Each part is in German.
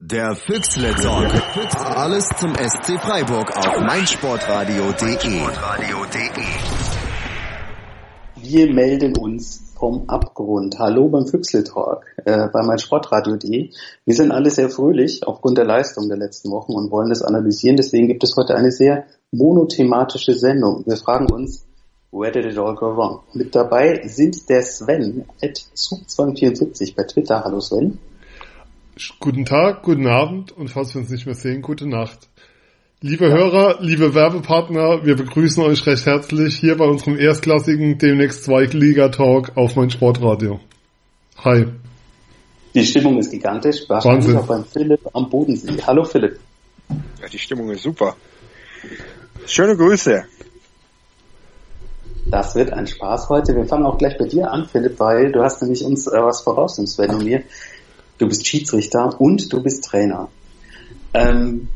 Der Füchsle Talk. Alles zum SC Freiburg auf meinsportradio.de. Wir melden uns vom Abgrund. Hallo beim Füchsle Talk äh, bei meinsportradio.de. Wir sind alle sehr fröhlich aufgrund der Leistung der letzten Wochen und wollen das analysieren. Deswegen gibt es heute eine sehr monothematische Sendung. Wir fragen uns, where did it all go wrong? Mit dabei sind der Sven at Zug274 bei Twitter. Hallo Sven. Guten Tag, guten Abend und falls wir uns nicht mehr sehen, gute Nacht. Liebe ja. Hörer, liebe Werbepartner, wir begrüßen euch recht herzlich hier bei unserem erstklassigen, demnächst Zweitliga-Talk auf mein Sportradio. Hi. Die Stimmung ist gigantisch. Wahrscheinlich auch beim Philipp am Bodensee. Hallo Philipp. Ja, die Stimmung ist super. Schöne Grüße. Das wird ein Spaß heute. Wir fangen auch gleich bei dir an, Philipp, weil du hast nämlich uns äh, was voraus, Sven und mir du bist Schiedsrichter und du bist Trainer. Ähm,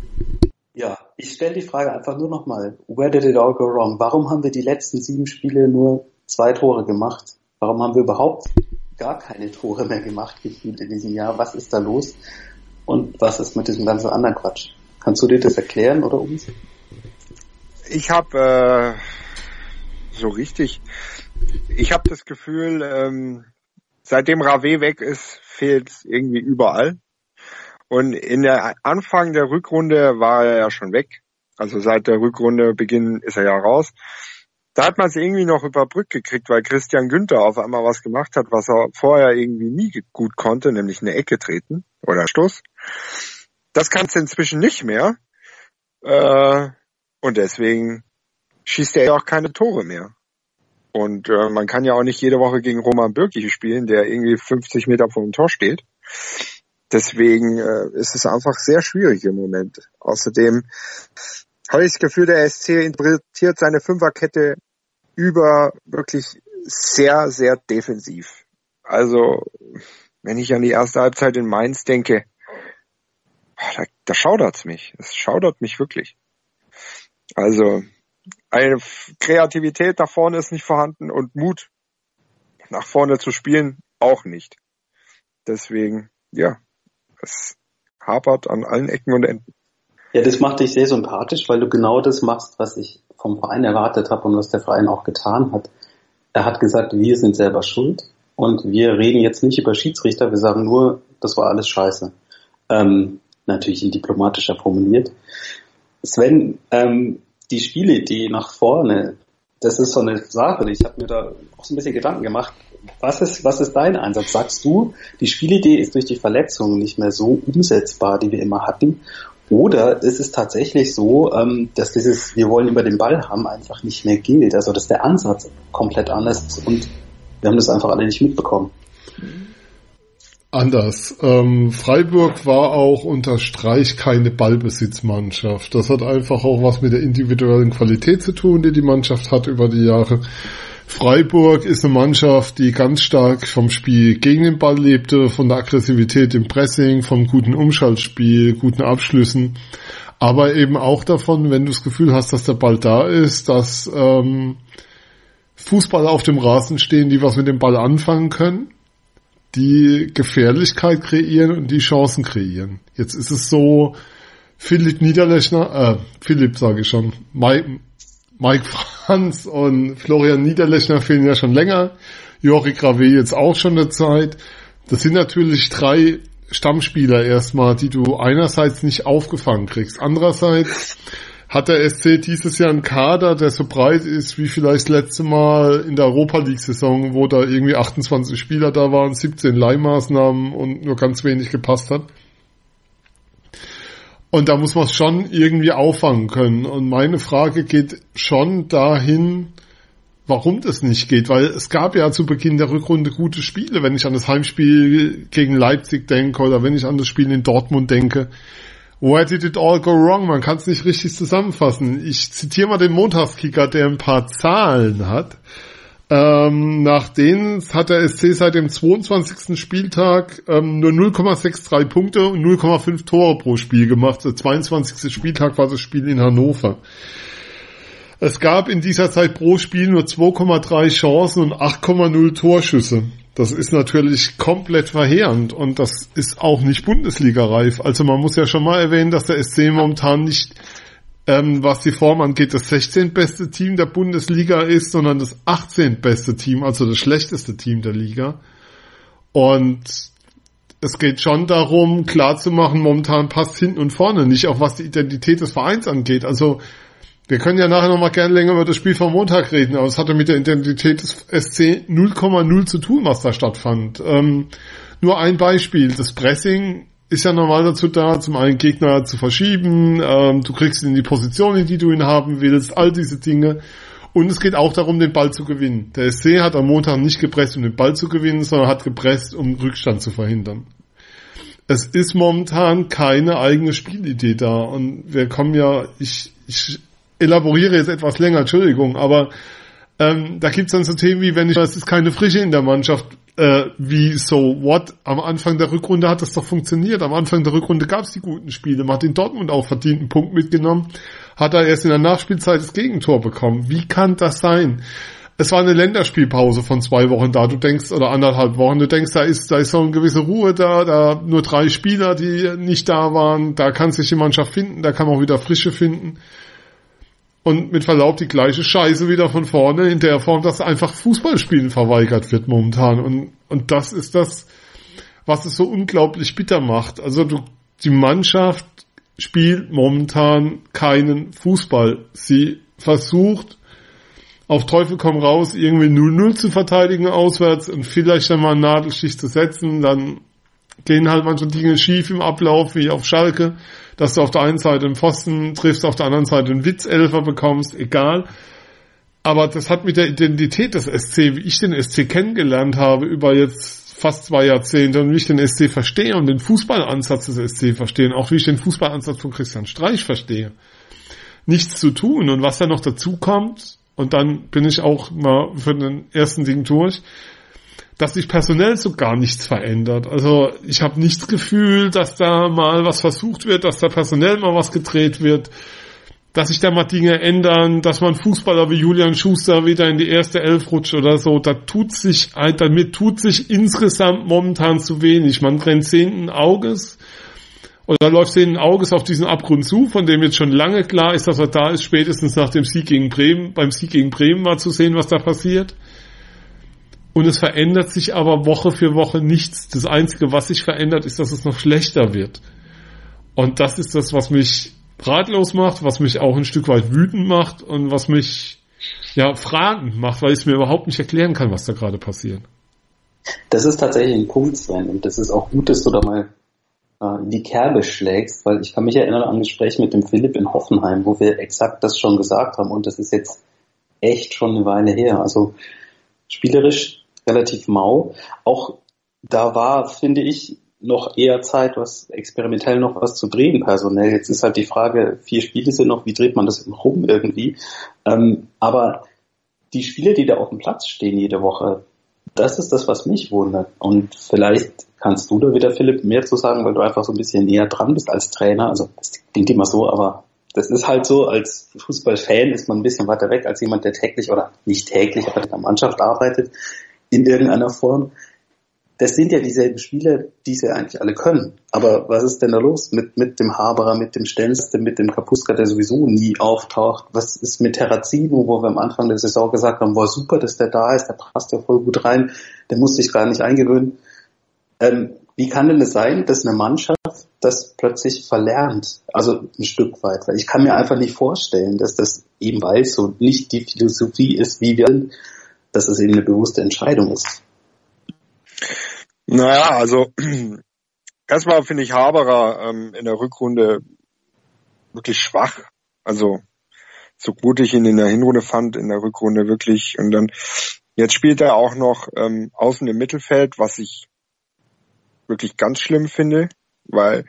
ja, ich stelle die Frage einfach nur nochmal. Where did it all go wrong? Warum haben wir die letzten sieben Spiele nur zwei Tore gemacht? Warum haben wir überhaupt gar keine Tore mehr gemacht gefühlt in diesem Jahr? Was ist da los? Und was ist mit diesem ganzen anderen Quatsch? Kannst du dir das erklären oder uns? Ich habe äh, so richtig, ich habe das Gefühl, ähm, seitdem Rave weg ist, fehlt irgendwie überall. Und in der Anfang der Rückrunde war er ja schon weg. Also seit der Rückrunde Beginn ist er ja raus. Da hat man es irgendwie noch überbrückt gekriegt, weil Christian Günther auf einmal was gemacht hat, was er vorher irgendwie nie gut konnte, nämlich eine Ecke treten oder Stoß. Das kannst du inzwischen nicht mehr. Äh, und deswegen schießt er ja auch keine Tore mehr. Und äh, man kann ja auch nicht jede Woche gegen Roman Bürki spielen, der irgendwie 50 Meter vor dem Tor steht. Deswegen äh, ist es einfach sehr schwierig im Moment. Außerdem habe ich das Gefühl, der SC interpretiert seine Fünferkette über wirklich sehr, sehr defensiv. Also, wenn ich an die erste Halbzeit in Mainz denke, da, da schaudert's mich. Es schaudert mich wirklich. Also, eine Kreativität nach vorne ist nicht vorhanden und Mut nach vorne zu spielen auch nicht. Deswegen, ja, es hapert an allen Ecken und Enden. Ja, das macht dich sehr sympathisch, weil du genau das machst, was ich vom Verein erwartet habe und was der Verein auch getan hat. Er hat gesagt, wir sind selber schuld und wir reden jetzt nicht über Schiedsrichter, wir sagen nur, das war alles scheiße. Ähm, natürlich in diplomatischer formuliert. Sven, ähm, die Spielidee nach vorne, das ist so eine Sache. Ich habe mir da auch so ein bisschen Gedanken gemacht. Was ist, was ist dein Einsatz? Sagst du, die Spielidee ist durch die Verletzungen nicht mehr so umsetzbar, die wir immer hatten? Oder ist es tatsächlich so, ähm, dass dieses Wir wollen über den Ball haben einfach nicht mehr gilt? Also dass der Ansatz komplett anders ist und wir haben das einfach alle nicht mitbekommen anders. Ähm, Freiburg war auch unter Streich keine Ballbesitzmannschaft. Das hat einfach auch was mit der individuellen Qualität zu tun, die die Mannschaft hat über die Jahre. Freiburg ist eine Mannschaft, die ganz stark vom Spiel gegen den Ball lebte, von der Aggressivität im Pressing, vom guten Umschaltspiel, guten Abschlüssen, aber eben auch davon, wenn du das Gefühl hast, dass der Ball da ist, dass ähm, Fußballer auf dem Rasen stehen, die was mit dem Ball anfangen können die Gefährlichkeit kreieren und die Chancen kreieren. Jetzt ist es so, Philipp Niederlechner, äh, Philipp sage ich schon, Mike, Mike Franz und Florian Niederlechner fehlen ja schon länger, Jori Grave jetzt auch schon eine Zeit. Das sind natürlich drei Stammspieler erstmal, die du einerseits nicht aufgefangen kriegst. Andererseits hat der SC dieses Jahr einen Kader, der so breit ist wie vielleicht letzte Mal in der Europa League Saison, wo da irgendwie 28 Spieler da waren, 17 Leihmaßnahmen und nur ganz wenig gepasst hat. Und da muss man es schon irgendwie auffangen können. Und meine Frage geht schon dahin, warum das nicht geht, weil es gab ja zu Beginn der Rückrunde gute Spiele, wenn ich an das Heimspiel gegen Leipzig denke oder wenn ich an das Spiel in Dortmund denke Where did it all go wrong? Man kann es nicht richtig zusammenfassen. Ich zitiere mal den Montagskicker, der ein paar Zahlen hat. Ähm, nach denen hat der SC seit dem 22. Spieltag ähm, nur 0,63 Punkte und 0,5 Tore pro Spiel gemacht. Der 22. Spieltag war das Spiel in Hannover. Es gab in dieser Zeit pro Spiel nur 2,3 Chancen und 8,0 Torschüsse. Das ist natürlich komplett verheerend und das ist auch nicht Bundesliga-reif. Also man muss ja schon mal erwähnen, dass der SC momentan nicht, ähm, was die Form angeht, das 16. beste Team der Bundesliga ist, sondern das 18. beste Team, also das schlechteste Team der Liga. Und es geht schon darum, klarzumachen, momentan passt hinten und vorne nicht, auch was die Identität des Vereins angeht. Also wir können ja nachher nochmal gerne länger über das Spiel vom Montag reden, aber es hatte mit der Identität des SC 0,0 zu tun, was da stattfand. Ähm, nur ein Beispiel, das Pressing ist ja normal dazu da, zum einen Gegner zu verschieben, ähm, du kriegst ihn in die Position, in die du ihn haben willst, all diese Dinge. Und es geht auch darum, den Ball zu gewinnen. Der SC hat am Montag nicht gepresst, um den Ball zu gewinnen, sondern hat gepresst, um Rückstand zu verhindern. Es ist momentan keine eigene Spielidee da. Und wir kommen ja, ich, ich elaboriere jetzt etwas länger, Entschuldigung, aber ähm, da gibt's dann so Themen wie, wenn ich, es ist keine Frische in der Mannschaft, äh, wie so what? Am Anfang der Rückrunde hat das doch funktioniert. Am Anfang der Rückrunde gab's die guten Spiele. Man hat in Dortmund auch verdient einen Punkt mitgenommen, hat er erst in der Nachspielzeit das Gegentor bekommen. Wie kann das sein? Es war eine Länderspielpause von zwei Wochen da. Du denkst, oder anderthalb Wochen, du denkst, da ist, da ist so eine gewisse Ruhe da, da nur drei Spieler, die nicht da waren, da kann sich die Mannschaft finden, da kann man auch wieder Frische finden und mit Verlaub die gleiche Scheiße wieder von vorne in der Form, dass einfach Fußballspielen verweigert wird momentan. Und, und das ist das, was es so unglaublich bitter macht. Also du, die Mannschaft spielt momentan keinen Fußball. Sie versucht auf Teufel komm raus irgendwie 0-0 zu verteidigen auswärts und vielleicht einmal eine Nadelschicht zu setzen, dann gehen halt manche Dinge schief im Ablauf, wie auf Schalke dass du auf der einen Seite einen Pfosten triffst, auf der anderen Seite einen Witzelfer bekommst, egal. Aber das hat mit der Identität des SC, wie ich den SC kennengelernt habe, über jetzt fast zwei Jahrzehnte und wie ich den SC verstehe und den Fußballansatz des SC verstehe auch wie ich den Fußballansatz von Christian Streich verstehe, nichts zu tun. Und was da noch dazu kommt, und dann bin ich auch mal für den ersten Ding durch, dass sich personell so gar nichts verändert. Also ich habe nichts Gefühl, dass da mal was versucht wird, dass da personell mal was gedreht wird, dass sich da mal Dinge ändern, dass man Fußballer wie Julian Schuster wieder in die erste Elf rutscht oder so. Da tut sich, damit tut sich insgesamt momentan zu wenig. Man rennt sehenden Auges oder läuft sehenden Auges auf diesen Abgrund zu, von dem jetzt schon lange klar ist, dass er da ist, spätestens nach dem Sieg gegen Bremen, beim Sieg gegen Bremen war zu sehen, was da passiert. Und es verändert sich aber Woche für Woche nichts. Das Einzige, was sich verändert, ist, dass es noch schlechter wird. Und das ist das, was mich ratlos macht, was mich auch ein Stück weit wütend macht und was mich ja fragend macht, weil ich es mir überhaupt nicht erklären kann, was da gerade passiert. Das ist tatsächlich ein Punkt, Sven, und das ist auch gut, dass du da mal äh, die Kerbe schlägst, weil ich kann mich erinnern an ein Gespräch mit dem Philipp in Hoffenheim, wo wir exakt das schon gesagt haben und das ist jetzt echt schon eine Weile her. Also spielerisch relativ mau. Auch da war, finde ich, noch eher Zeit, was experimentell noch was zu drehen personell. Jetzt ist halt die Frage, vier Spiele sind noch, wie dreht man das rum irgendwie? Ähm, aber die Spiele, die da auf dem Platz stehen jede Woche, das ist das, was mich wundert. Und vielleicht kannst du da wieder, Philipp, mehr zu sagen, weil du einfach so ein bisschen näher dran bist als Trainer. Also das klingt immer so, aber das ist halt so, als Fußballfan ist man ein bisschen weiter weg als jemand, der täglich oder nicht täglich, aber in der Mannschaft arbeitet in irgendeiner Form. Das sind ja dieselben Spieler, die sie eigentlich alle können. Aber was ist denn da los mit, mit dem Haberer, mit dem Stenste, mit dem Kapuska, der sowieso nie auftaucht? Was ist mit Terrazino, wo wir am Anfang der Saison gesagt haben, war super, dass der da ist, der passt ja voll gut rein, der muss sich gar nicht eingewöhnen. Ähm, wie kann denn es sein, dass eine Mannschaft das plötzlich verlernt? Also ein Stück weit. Weil ich kann mir einfach nicht vorstellen, dass das eben weiß und nicht die Philosophie ist, wie wir dass es eben eine bewusste Entscheidung ist. Naja, also erstmal finde ich Haberer ähm, in der Rückrunde wirklich schwach. Also so gut ich ihn in der Hinrunde fand, in der Rückrunde wirklich. Und dann jetzt spielt er auch noch ähm, außen im Mittelfeld, was ich wirklich ganz schlimm finde, weil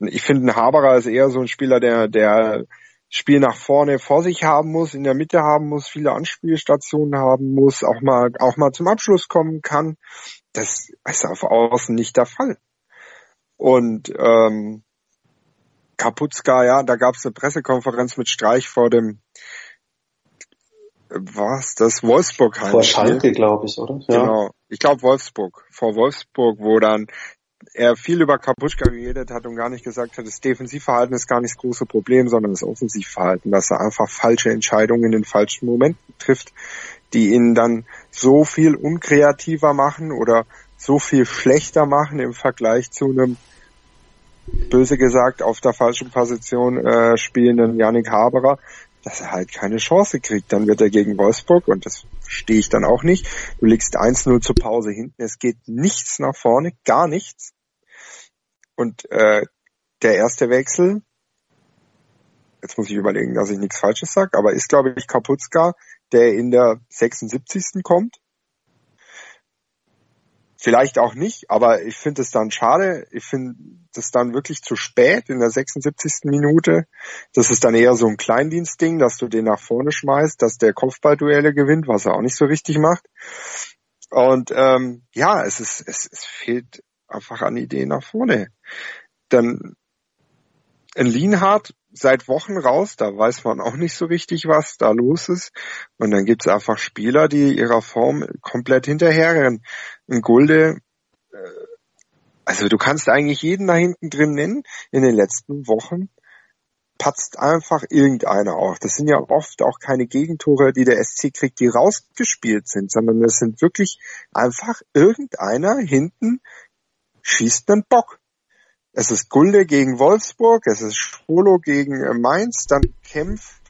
ich finde, ein Haberer ist eher so ein Spieler, der, der Spiel nach vorne vor sich haben muss, in der Mitte haben muss, viele Anspielstationen haben muss, auch mal, auch mal zum Abschluss kommen kann. Das ist auf Außen nicht der Fall. Und ähm, Kapuzka, ja, da gab es eine Pressekonferenz mit Streich vor dem was das Wolfsburg Heimspiel. Vor Schalke, glaube ich, oder? Ja. Genau. Ich glaube Wolfsburg. Vor Wolfsburg, wo dann er viel über Kapuschka geredet hat und gar nicht gesagt hat, das Defensivverhalten ist gar nicht das große Problem, sondern das Offensivverhalten, dass er einfach falsche Entscheidungen in den falschen Momenten trifft, die ihn dann so viel unkreativer machen oder so viel schlechter machen im Vergleich zu einem böse gesagt auf der falschen Position äh, spielenden Yannick Haberer, dass er halt keine Chance kriegt. Dann wird er gegen Wolfsburg, und das verstehe ich dann auch nicht, du liegst 1-0 zur Pause hinten, es geht nichts nach vorne, gar nichts. Und äh, der erste Wechsel, jetzt muss ich überlegen, dass ich nichts Falsches sage, aber ist, glaube ich, Kapuzka, der in der 76. kommt. Vielleicht auch nicht, aber ich finde es dann schade. Ich finde das dann wirklich zu spät in der 76. Minute. Das ist dann eher so ein Kleindienstding, dass du den nach vorne schmeißt, dass der Kopfballduelle gewinnt, was er auch nicht so richtig macht. Und ähm, ja, es ist es, es fehlt einfach an Ideen nach vorne. Dann ein Lienhardt seit Wochen raus, da weiß man auch nicht so richtig, was da los ist. Und dann gibt's einfach Spieler, die ihrer Form komplett hinterherrennen. Ein Gulde, äh, also du kannst eigentlich jeden da hinten drin nennen. In den letzten Wochen patzt einfach irgendeiner auf. Das sind ja oft auch keine Gegentore, die der SC kriegt, die rausgespielt sind, sondern es sind wirklich einfach irgendeiner hinten schießt einen Bock. Es ist Gulde gegen Wolfsburg, es ist Schwolo gegen äh, Mainz, dann kämpft,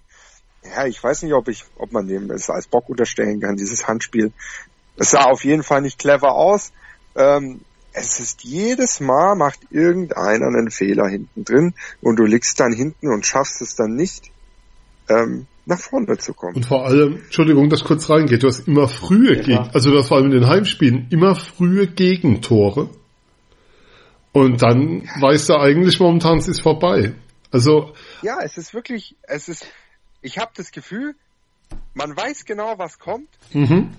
ja, ich weiß nicht, ob ich, ob man dem es als Bock unterstellen kann, dieses Handspiel. Es sah auf jeden Fall nicht clever aus. Ähm, es ist jedes Mal macht irgendeiner einen Fehler hinten drin und du liegst dann hinten und schaffst es dann nicht, ähm, nach vorne zu kommen. Und vor allem, Entschuldigung, dass kurz reingeht, du hast immer frühe ja. Gegen, also das vor allem in den Heimspielen, immer frühe Gegentore. Und dann weißt du eigentlich momentan, es ist vorbei. Also. Ja, es ist wirklich, es ist, ich habe das Gefühl, man weiß genau, was kommt. Mhm.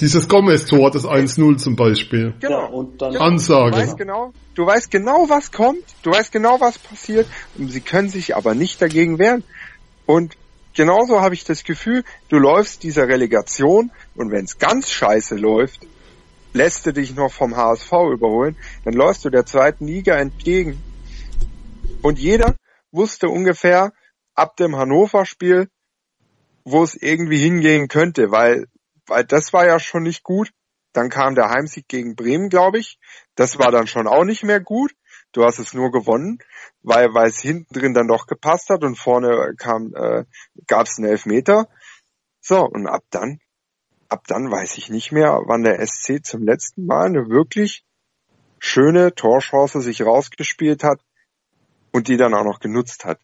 Dieses Gomez-Tor, das 1-0 zum Beispiel. Genau. Ja, und dann Ansage. Du weißt, genau, du weißt genau, was kommt, du weißt genau, was passiert, und sie können sich aber nicht dagegen wehren. Und genauso habe ich das Gefühl, du läufst dieser Relegation, und wenn es ganz scheiße läuft, lässt du dich noch vom HSV überholen, dann läufst du der zweiten Liga entgegen. Und jeder wusste ungefähr ab dem Hannover-Spiel, wo es irgendwie hingehen könnte, weil, weil das war ja schon nicht gut. Dann kam der Heimsieg gegen Bremen, glaube ich. Das war dann schon auch nicht mehr gut. Du hast es nur gewonnen, weil, weil es hinten drin dann doch gepasst hat und vorne kam, äh, gab es einen Elfmeter. So, und ab dann ab dann weiß ich nicht mehr, wann der SC zum letzten Mal eine wirklich schöne Torchance sich rausgespielt hat und die dann auch noch genutzt hat.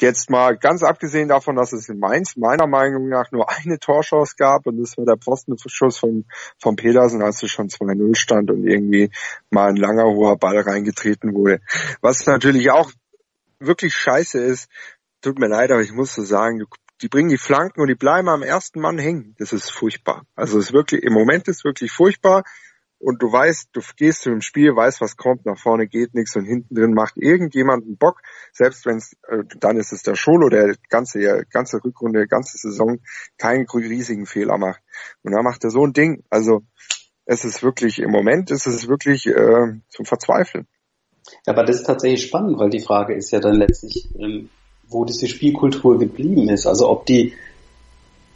Jetzt mal ganz abgesehen davon, dass es in Mainz meiner Meinung nach nur eine Torchance gab und das war der Postenschuss von, von Pedersen, als es schon 2-0 stand und irgendwie mal ein langer hoher Ball reingetreten wurde. Was natürlich auch wirklich scheiße ist, tut mir leid, aber ich muss so sagen, du die bringen die Flanken und die bleiben am ersten Mann hängen. Das ist furchtbar. Also es ist wirklich, im Moment ist wirklich furchtbar. Und du weißt, du gehst zu dem Spiel, weißt, was kommt, nach vorne geht nichts und hinten drin macht irgendjemand einen Bock, selbst wenn es, äh, dann ist es der Scholo, der ganze, ganze Rückrunde, ganze Saison keinen riesigen Fehler macht. Und dann macht er so ein Ding. Also es ist wirklich, im Moment ist es wirklich äh, zum Verzweifeln. Ja, aber das ist tatsächlich spannend, weil die Frage ist ja dann letztlich, ähm, wo diese Spielkultur geblieben ist. Also ob die,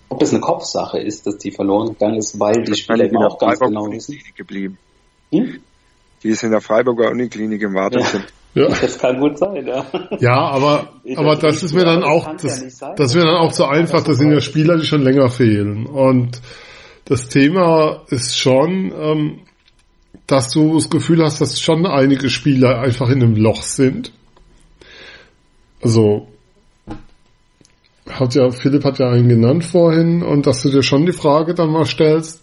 ob das eine Kopfsache ist, dass die verloren gegangen ist, weil die Spieler eben auch ganz Freiburg genau wissen. Geblieben. Hm? Die ist in der Freiburger Uniklinik im Wartezimmer. Ja. Ja. Das kann gut sein, ja. Ja, aber, aber das ist mir dann auch, das, das wäre dann auch zu einfach, das sind ja Spieler, die schon länger fehlen. Und das Thema ist schon, ähm, dass du das Gefühl hast, dass schon einige Spieler einfach in einem Loch sind. Also, hat ja, Philipp hat ja einen genannt vorhin und dass du dir schon die Frage dann mal stellst,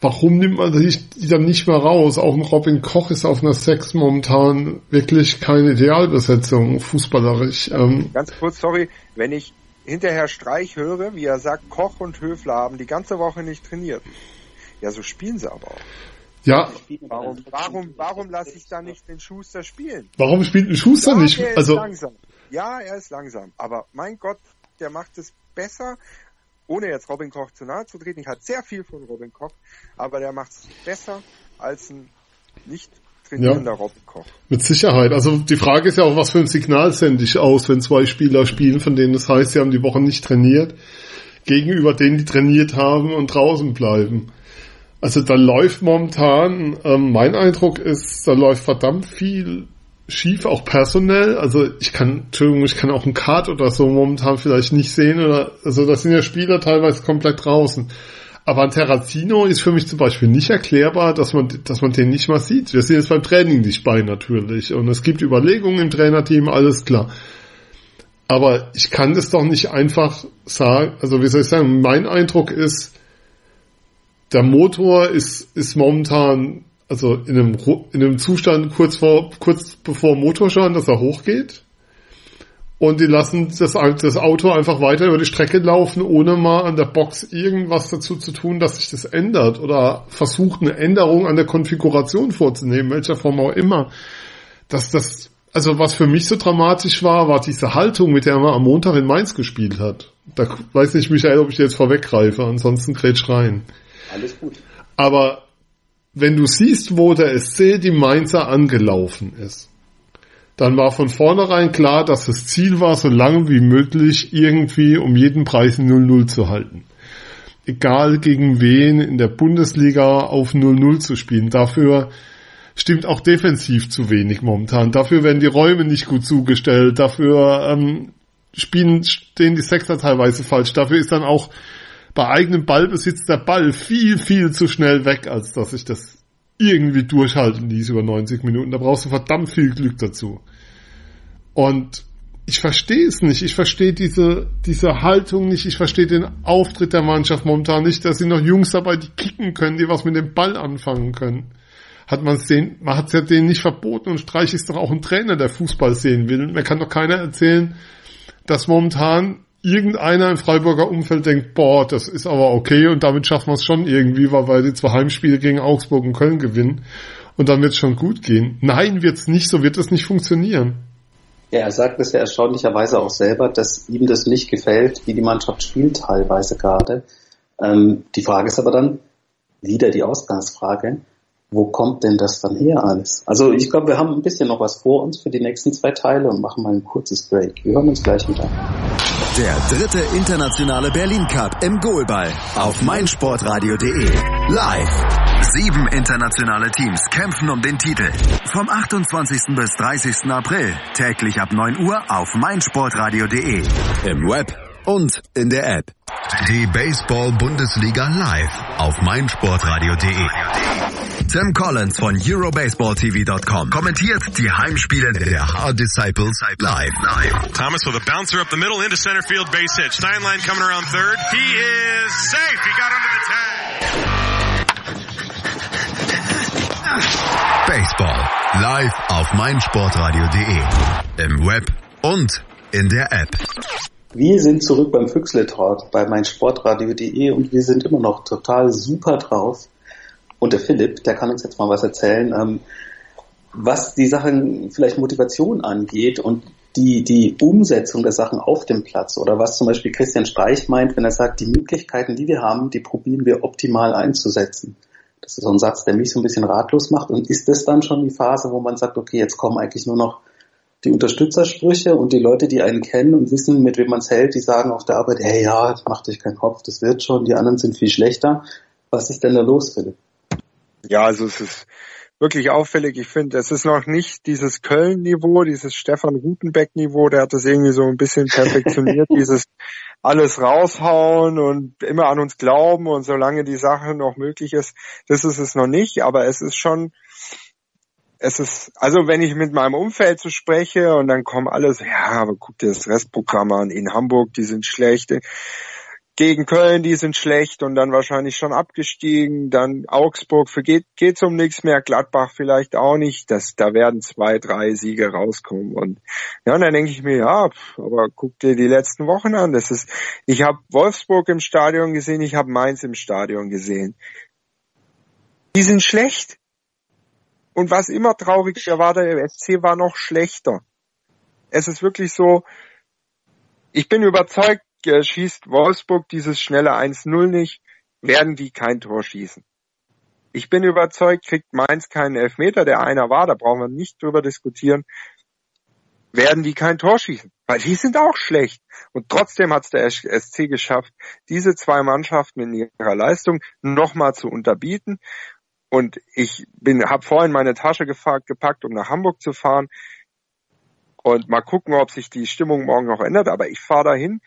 warum nimmt man die dann nicht mehr raus? Auch ein Robin Koch ist auf einer Sex momentan wirklich keine Idealbesetzung, fußballerisch. Ähm, Ganz kurz, sorry, wenn ich hinterher Streich höre, wie er sagt, Koch und Höfler haben die ganze Woche nicht trainiert. Ja, so spielen sie aber auch. Ja. Warum, warum, warum lasse ich da nicht den Schuster spielen? Warum spielt ein Schuster ja, nicht? also, langsam. Ja, er ist langsam, aber mein Gott, der macht es besser, ohne jetzt Robin Koch zu nahe zu treten. Ich hatte sehr viel von Robin Koch, aber der macht es besser als ein nicht trainierender ja, Robin Koch. Mit Sicherheit. Also die Frage ist ja auch, was für ein Signal sende ich aus, wenn zwei Spieler spielen, von denen es das heißt, sie haben die Woche nicht trainiert, gegenüber denen, die trainiert haben und draußen bleiben. Also da läuft momentan, ähm, mein Eindruck ist, da läuft verdammt viel schief, auch personell. Also ich kann, Entschuldigung, ich kann auch einen Card oder so momentan vielleicht nicht sehen. Oder, also da sind ja Spieler teilweise komplett draußen. Aber ein Terrazino ist für mich zum Beispiel nicht erklärbar, dass man, dass man den nicht mal sieht. Wir sind jetzt beim Training nicht bei natürlich. Und es gibt Überlegungen im Trainerteam, alles klar. Aber ich kann das doch nicht einfach sagen, also wie soll ich sagen, mein Eindruck ist, der Motor ist, ist momentan also in einem, in einem Zustand kurz vor, kurz bevor Motorschaden, dass er hochgeht. Und die lassen das, das Auto einfach weiter über die Strecke laufen, ohne mal an der Box irgendwas dazu zu tun, dass sich das ändert oder versucht eine Änderung an der Konfiguration vorzunehmen, welcher Form auch immer. Dass das, also was für mich so dramatisch war, war diese Haltung, mit der man am Montag in Mainz gespielt hat. Da weiß nicht, Michael, ob ich jetzt vorweggreife, ansonsten grätsch rein. Alles gut. Aber wenn du siehst, wo der SC die Mainzer angelaufen ist, dann war von vornherein klar, dass das Ziel war, so lange wie möglich irgendwie um jeden Preis 0-0 zu halten. Egal gegen wen in der Bundesliga auf 0-0 zu spielen. Dafür stimmt auch defensiv zu wenig momentan. Dafür werden die Räume nicht gut zugestellt. Dafür ähm, spielen, stehen die Sechser teilweise falsch. Dafür ist dann auch bei eigenem Ballbesitz der Ball viel, viel zu schnell weg, als dass ich das irgendwie durchhalten ließ über 90 Minuten. Da brauchst du verdammt viel Glück dazu. Und ich verstehe es nicht. Ich verstehe diese, diese Haltung nicht. Ich verstehe den Auftritt der Mannschaft momentan nicht. Da sind noch Jungs dabei, die kicken können, die was mit dem Ball anfangen können. Hat man es denen, man hat es ja denen nicht verboten und Streich ist doch auch ein Trainer, der Fußball sehen will. Mir kann doch keiner erzählen, dass momentan irgendeiner im Freiburger Umfeld denkt, boah, das ist aber okay und damit schaffen wir es schon irgendwie, weil wir die zwei Heimspiele gegen Augsburg und Köln gewinnen und dann wird es schon gut gehen. Nein, wird es nicht, so wird es nicht funktionieren. Ja, er sagt es ja erstaunlicherweise auch selber, dass ihm das nicht gefällt, wie die Mannschaft spielt teilweise gerade. Ähm, die Frage ist aber dann, wieder die Ausgangsfrage, wo kommt denn das dann her alles? Also ich glaube, wir haben ein bisschen noch was vor uns für die nächsten zwei Teile und machen mal ein kurzes Break. Wir hören uns gleich wieder. Der dritte internationale Berlin Cup im Goalball auf meinsportradio.de. Live. Sieben internationale Teams kämpfen um den Titel. Vom 28. bis 30. April täglich ab 9 Uhr auf meinsportradio.de. Im Web und in der App. Die Baseball-Bundesliga live auf meinsportradio.de. Tim Collins von EuroBaseballTV.com kommentiert die Heimspiele der Hard Disciples live. Thomas with a bouncer up the middle into center field base hit. Steinlein coming around third. He is safe. He got under the tag. Baseball live auf meinsportradio.de. Im Web und in der App. Wir sind zurück beim Füchsle Talk bei meinsportradio.de und wir sind immer noch total super drauf. Und der Philipp, der kann uns jetzt mal was erzählen, ähm, was die Sachen vielleicht Motivation angeht und die, die Umsetzung der Sachen auf dem Platz oder was zum Beispiel Christian Streich meint, wenn er sagt, die Möglichkeiten, die wir haben, die probieren wir optimal einzusetzen. Das ist so ein Satz, der mich so ein bisschen ratlos macht. Und ist das dann schon die Phase, wo man sagt, okay, jetzt kommen eigentlich nur noch die Unterstützersprüche und die Leute, die einen kennen und wissen, mit wem man es hält, die sagen auf der Arbeit, hey ja, mach dich keinen Kopf, das wird schon, die anderen sind viel schlechter. Was ist denn da los, Philipp? Ja, also es ist wirklich auffällig. Ich finde, es ist noch nicht dieses Köln-Niveau, dieses Stefan Rutenbeck-Niveau, der hat das irgendwie so ein bisschen perfektioniert, dieses alles raushauen und immer an uns glauben und solange die Sache noch möglich ist, das ist es noch nicht, aber es ist schon, es ist, also wenn ich mit meinem Umfeld so spreche und dann kommen alle so, ja, aber guck dir das Restprogramm an, in Hamburg, die sind schlecht, gegen Köln, die sind schlecht und dann wahrscheinlich schon abgestiegen, dann Augsburg für geht, geht's um nichts mehr, Gladbach vielleicht auch nicht, das, da werden zwei, drei Siege rauskommen und ja, und dann denke ich mir, ja, aber guck dir die letzten Wochen an, das ist, ich habe Wolfsburg im Stadion gesehen, ich habe Mainz im Stadion gesehen. Die sind schlecht. Und was immer trauriger war, der SC war noch schlechter. Es ist wirklich so, ich bin überzeugt, schießt Wolfsburg dieses schnelle 1-0 nicht, werden die kein Tor schießen. Ich bin überzeugt, kriegt Mainz keinen Elfmeter, der einer war, da brauchen wir nicht drüber diskutieren, werden die kein Tor schießen. Weil die sind auch schlecht. Und trotzdem hat es der SC geschafft, diese zwei Mannschaften in ihrer Leistung nochmal zu unterbieten. Und ich bin, habe vorhin meine Tasche gefragt, gepackt, um nach Hamburg zu fahren. Und mal gucken, ob sich die Stimmung morgen noch ändert. Aber ich fahre dahin,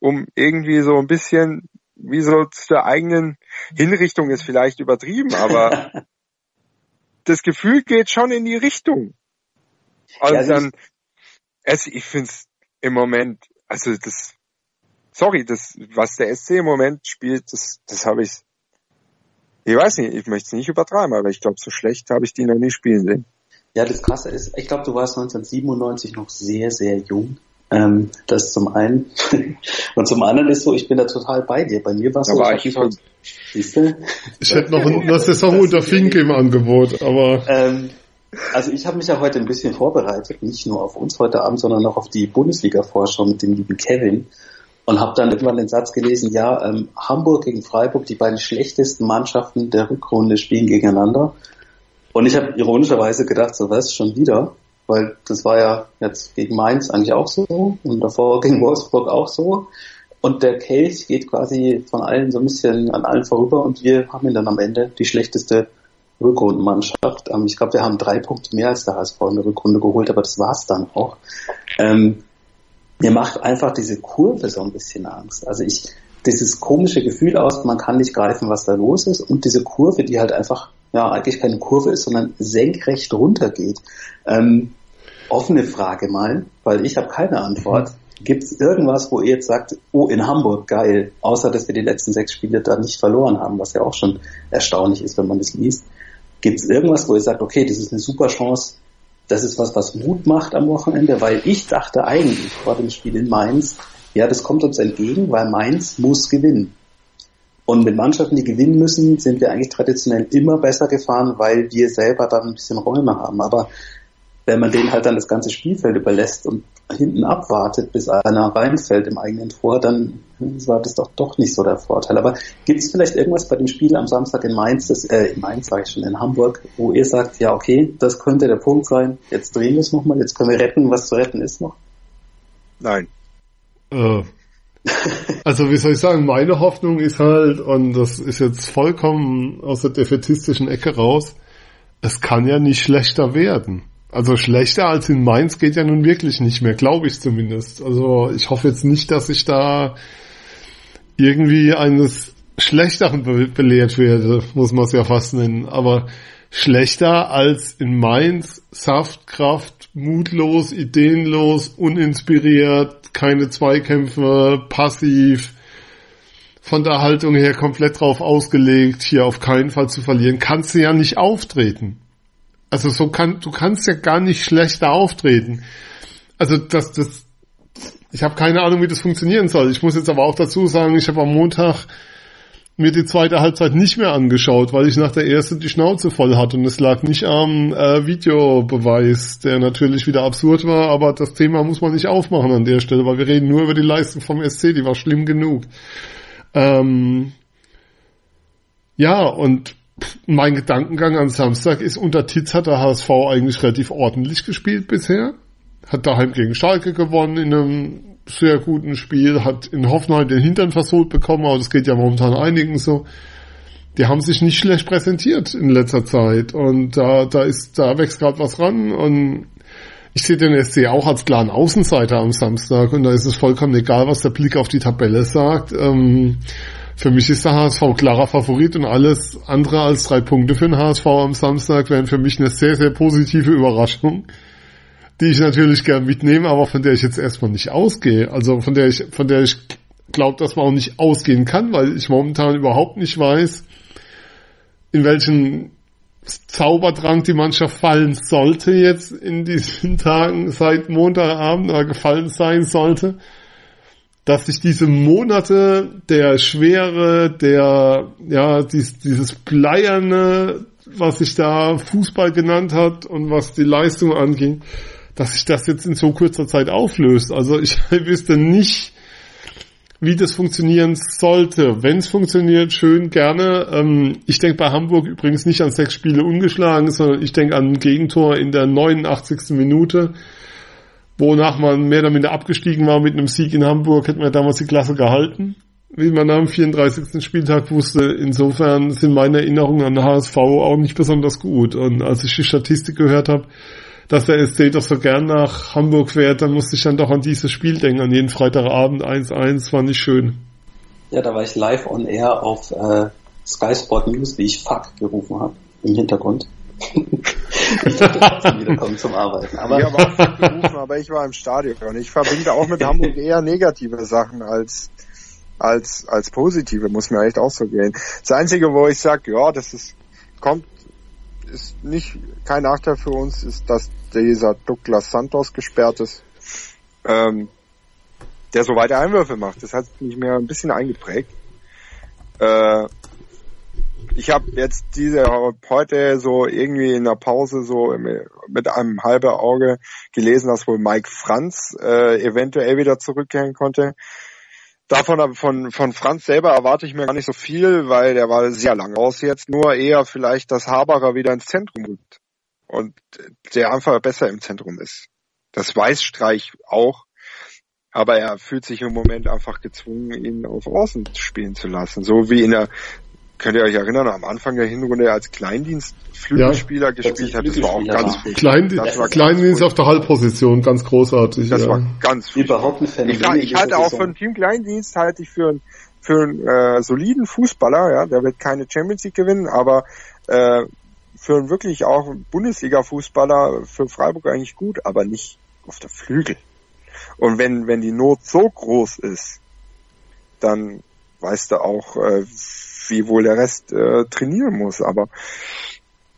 um irgendwie so ein bisschen, wie so zur eigenen Hinrichtung ist vielleicht übertrieben, aber das Gefühl geht schon in die Richtung. Und ja, dann, es, ich find's im Moment, also das, sorry, das, was der SC im Moment spielt, das, das habe ich, ich weiß nicht, ich möchte es nicht übertreiben, aber ich glaube, so schlecht habe ich die noch nie spielen sehen. Ja, das Krasse ist, ich glaube, du warst 1997 noch sehr, sehr jung. Ähm, das zum einen. Und zum anderen ist so, ich bin da total bei dir. Bei mir war es so, ich, ich, siehst du? ich hätte noch eine Saison unter Fink im Angebot, aber. Ähm, also ich habe mich ja heute ein bisschen vorbereitet, nicht nur auf uns heute Abend, sondern auch auf die Bundesliga-Vorschau mit dem lieben Kevin und habe dann irgendwann den Satz gelesen, ja, ähm, Hamburg gegen Freiburg, die beiden schlechtesten Mannschaften der Rückrunde spielen gegeneinander. Und ich habe ironischerweise gedacht, so was schon wieder, weil das war ja jetzt gegen Mainz eigentlich auch so und davor gegen Wolfsburg auch so. Und der Kelch geht quasi von allen so ein bisschen an allen vorüber und wir haben ihn dann am Ende die schlechteste Rückrundenmannschaft. Ähm, ich glaube, wir haben drei Punkte mehr als der HSV in der Rückrunde geholt, aber das war's dann auch. Ähm, mir macht einfach diese Kurve so ein bisschen Angst. Also ich, dieses komische Gefühl aus, man kann nicht greifen, was da los ist und diese Kurve, die halt einfach, ja, eigentlich keine Kurve ist, sondern senkrecht runtergeht. Ähm, offene Frage mal, weil ich habe keine Antwort. Gibt es irgendwas, wo ihr jetzt sagt, oh, in Hamburg, geil, außer dass wir die letzten sechs Spiele da nicht verloren haben, was ja auch schon erstaunlich ist, wenn man das liest. Gibt es irgendwas, wo ihr sagt, okay, das ist eine super Chance, das ist was, was Mut macht am Wochenende? Weil ich dachte eigentlich vor dem Spiel in Mainz, ja, das kommt uns entgegen, weil Mainz muss gewinnen. Und mit Mannschaften, die gewinnen müssen, sind wir eigentlich traditionell immer besser gefahren, weil wir selber dann ein bisschen Räume haben. Aber wenn man denen halt dann das ganze Spielfeld überlässt und hinten abwartet, bis einer reinfällt im eigenen Tor, dann war das doch doch nicht so der Vorteil. Aber gibt es vielleicht irgendwas bei dem Spiel am Samstag in Mainz, das, äh, in Mainz sage ich schon, in Hamburg, wo ihr sagt, ja okay, das könnte der Punkt sein, jetzt drehen wir es nochmal, jetzt können wir retten, was zu retten ist noch? Nein. Äh. Also wie soll ich sagen, meine Hoffnung ist halt, und das ist jetzt vollkommen aus der defetistischen Ecke raus, es kann ja nicht schlechter werden. Also schlechter als in Mainz geht ja nun wirklich nicht mehr, glaube ich zumindest. Also ich hoffe jetzt nicht, dass ich da irgendwie eines Schlechteren be belehrt werde, muss man es ja fast nennen. Aber schlechter als in Mainz, Saftkraft, mutlos, ideenlos, uninspiriert, keine Zweikämpfe, passiv, von der Haltung her komplett drauf ausgelegt, hier auf keinen Fall zu verlieren, kannst du ja nicht auftreten. Also so kann, du kannst ja gar nicht schlechter auftreten. Also das, das, ich habe keine Ahnung, wie das funktionieren soll. Ich muss jetzt aber auch dazu sagen, ich habe am Montag mir die zweite Halbzeit nicht mehr angeschaut, weil ich nach der ersten die Schnauze voll hatte und es lag nicht am äh, Videobeweis, der natürlich wieder absurd war, aber das Thema muss man nicht aufmachen an der Stelle, weil wir reden nur über die Leistung vom SC, die war schlimm genug. Ähm, ja, und mein Gedankengang am Samstag ist, unter Titz hat der HSV eigentlich relativ ordentlich gespielt bisher. Hat daheim gegen Schalke gewonnen in einem sehr guten Spiel, hat in Hoffenheim den Hintern versohlt bekommen, aber das geht ja momentan einigen so. Die haben sich nicht schlecht präsentiert in letzter Zeit und da, da ist, da wächst gerade was ran und ich sehe den SC auch als klaren Außenseiter am Samstag und da ist es vollkommen egal, was der Blick auf die Tabelle sagt. Ähm, für mich ist der HSV klarer Favorit und alles andere als drei Punkte für den HSV am Samstag wären für mich eine sehr, sehr positive Überraschung, die ich natürlich gern mitnehme, aber von der ich jetzt erstmal nicht ausgehe. Also von der ich, von der ich glaube, dass man auch nicht ausgehen kann, weil ich momentan überhaupt nicht weiß, in welchen Zaubertrank die Mannschaft fallen sollte jetzt in diesen Tagen seit Montagabend oder gefallen sein sollte dass sich diese Monate der Schwere, der, ja, dies, dieses Bleierne, was sich da Fußball genannt hat und was die Leistung anging, dass sich das jetzt in so kurzer Zeit auflöst. Also ich wüsste nicht, wie das funktionieren sollte. Wenn es funktioniert, schön, gerne. Ähm, ich denke bei Hamburg übrigens nicht an sechs Spiele ungeschlagen, sondern ich denke an ein Gegentor in der 89. Minute, wonach man mehr oder minder abgestiegen war mit einem Sieg in Hamburg, hätten wir damals die Klasse gehalten, wie man am 34. Spieltag wusste. Insofern sind meine Erinnerungen an HSV auch nicht besonders gut. Und als ich die Statistik gehört habe, dass der SC doch so gern nach Hamburg fährt, dann musste ich dann doch an dieses Spiel denken, an jeden Freitagabend 1-1, war nicht schön. Ja, da war ich live on air auf äh, Sky Sport News, wie ich Fuck gerufen habe im Hintergrund. Wiederkommen zum Arbeiten. Aber ich habe auch gerufen, aber ich war im Stadion. Ich verbinde auch mit Hamburg eher negative Sachen als als als positive, muss mir echt auch so gehen. Das Einzige, wo ich sage, ja, das ist kommt ist nicht kein Nachteil für uns, ist, dass dieser Douglas Santos gesperrt ist, ähm, der so weiter Einwürfe macht. Das hat mich mir ein bisschen eingeprägt. Äh, ich habe jetzt diese heute so irgendwie in der Pause so mit einem halben Auge gelesen, dass wohl Mike Franz äh, eventuell wieder zurückkehren konnte. Davon von, von Franz selber erwarte ich mir gar nicht so viel, weil der war sehr lang raus jetzt. Nur eher vielleicht, dass Haberer wieder ins Zentrum rückt und der einfach besser im Zentrum ist. Das weiß Streich auch, aber er fühlt sich im Moment einfach gezwungen, ihn auf Außen spielen zu lassen. So wie in der könnt ihr euch erinnern, am Anfang der Hinrunde als Kleindienst Flügelspieler ja, gespielt hat, das war auch ganz furchtbar. Klein, war Kleindienst auf der Halbposition, ganz großartig. Das ja. war ganz Überhaupt ein Ich, ich halte auch für ein Team Kleindienst halte ich für einen für einen äh, soliden Fußballer, ja, der wird keine Champions League gewinnen, aber äh, für einen wirklich auch Bundesliga-Fußballer für Freiburg eigentlich gut, aber nicht auf der Flügel. Und wenn wenn die Not so groß ist, dann weißt du auch, äh, wie wohl der Rest äh, trainieren muss. Aber,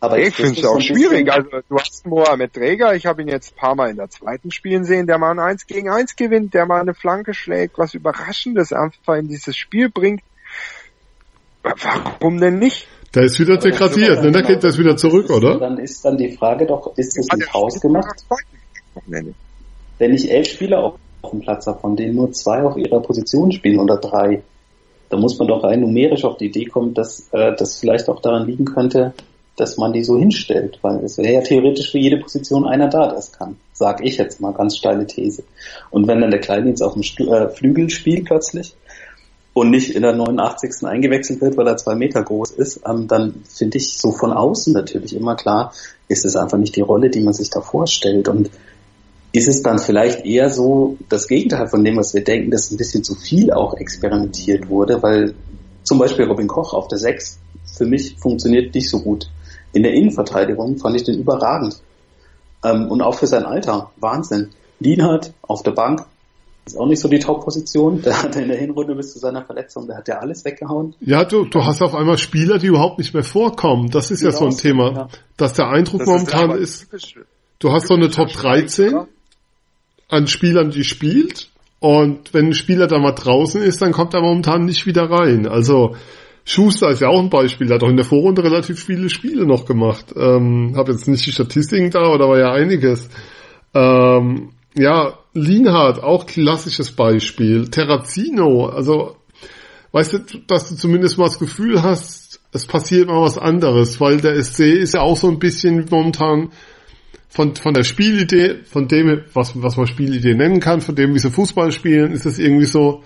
aber ich finde es auch schwierig. Also du hast Mohamed Träger, ich habe ihn jetzt ein paar Mal in der zweiten Spielen sehen, der mal ein 1 gegen 1 gewinnt, der mal eine Flanke schlägt, was Überraschendes einfach in dieses Spiel bringt. Warum denn nicht? Der ist wieder degradiert, ne? Der geht das wieder zurück, ist, oder? Dann ist dann die Frage doch, ist das ein Haus gemacht? Wenn ich elf Spieler auf, auf dem Platz habe, von denen nur zwei auf ihrer Position spielen oder drei, da muss man doch rein numerisch auf die Idee kommen, dass äh, das vielleicht auch daran liegen könnte, dass man die so hinstellt, weil es wäre ja theoretisch für jede Position einer da, es kann. Sag ich jetzt mal, ganz steile These. Und wenn dann der Kleindienst auf dem Stu äh, Flügel spielt plötzlich und nicht in der 89. eingewechselt wird, weil er zwei Meter groß ist, ähm, dann finde ich so von außen natürlich immer klar, ist es einfach nicht die Rolle, die man sich da vorstellt. Und ist es dann vielleicht eher so das Gegenteil von dem, was wir denken, dass ein bisschen zu viel auch experimentiert wurde, weil zum Beispiel Robin Koch auf der 6 für mich funktioniert nicht so gut. In der Innenverteidigung fand ich den überragend. Ähm, und auch für sein Alter. Wahnsinn. Lienhardt auf der Bank ist auch nicht so die Top-Position. Der hat in der Hinrunde bis zu seiner Verletzung, der hat ja alles weggehauen. Ja, du, du hast auf einmal Spieler, die überhaupt nicht mehr vorkommen. Das ist ja so ein Thema. Ja. Dass der Eindruck das momentan ist, ist du hast so eine Top 13 an Spielern, die spielt. Und wenn ein Spieler da mal draußen ist, dann kommt er momentan nicht wieder rein. Also Schuster ist ja auch ein Beispiel, der hat auch in der Vorrunde relativ viele Spiele noch gemacht. Ähm, habe jetzt nicht die Statistiken da, aber da war ja einiges. Ähm, ja, Lienhardt, auch klassisches Beispiel. Terrazino, also weißt du, dass du zumindest mal das Gefühl hast, es passiert mal was anderes, weil der SC ist ja auch so ein bisschen momentan von, von der Spielidee, von dem, was, was man Spielidee nennen kann, von dem, wie sie Fußball spielen, ist es irgendwie so,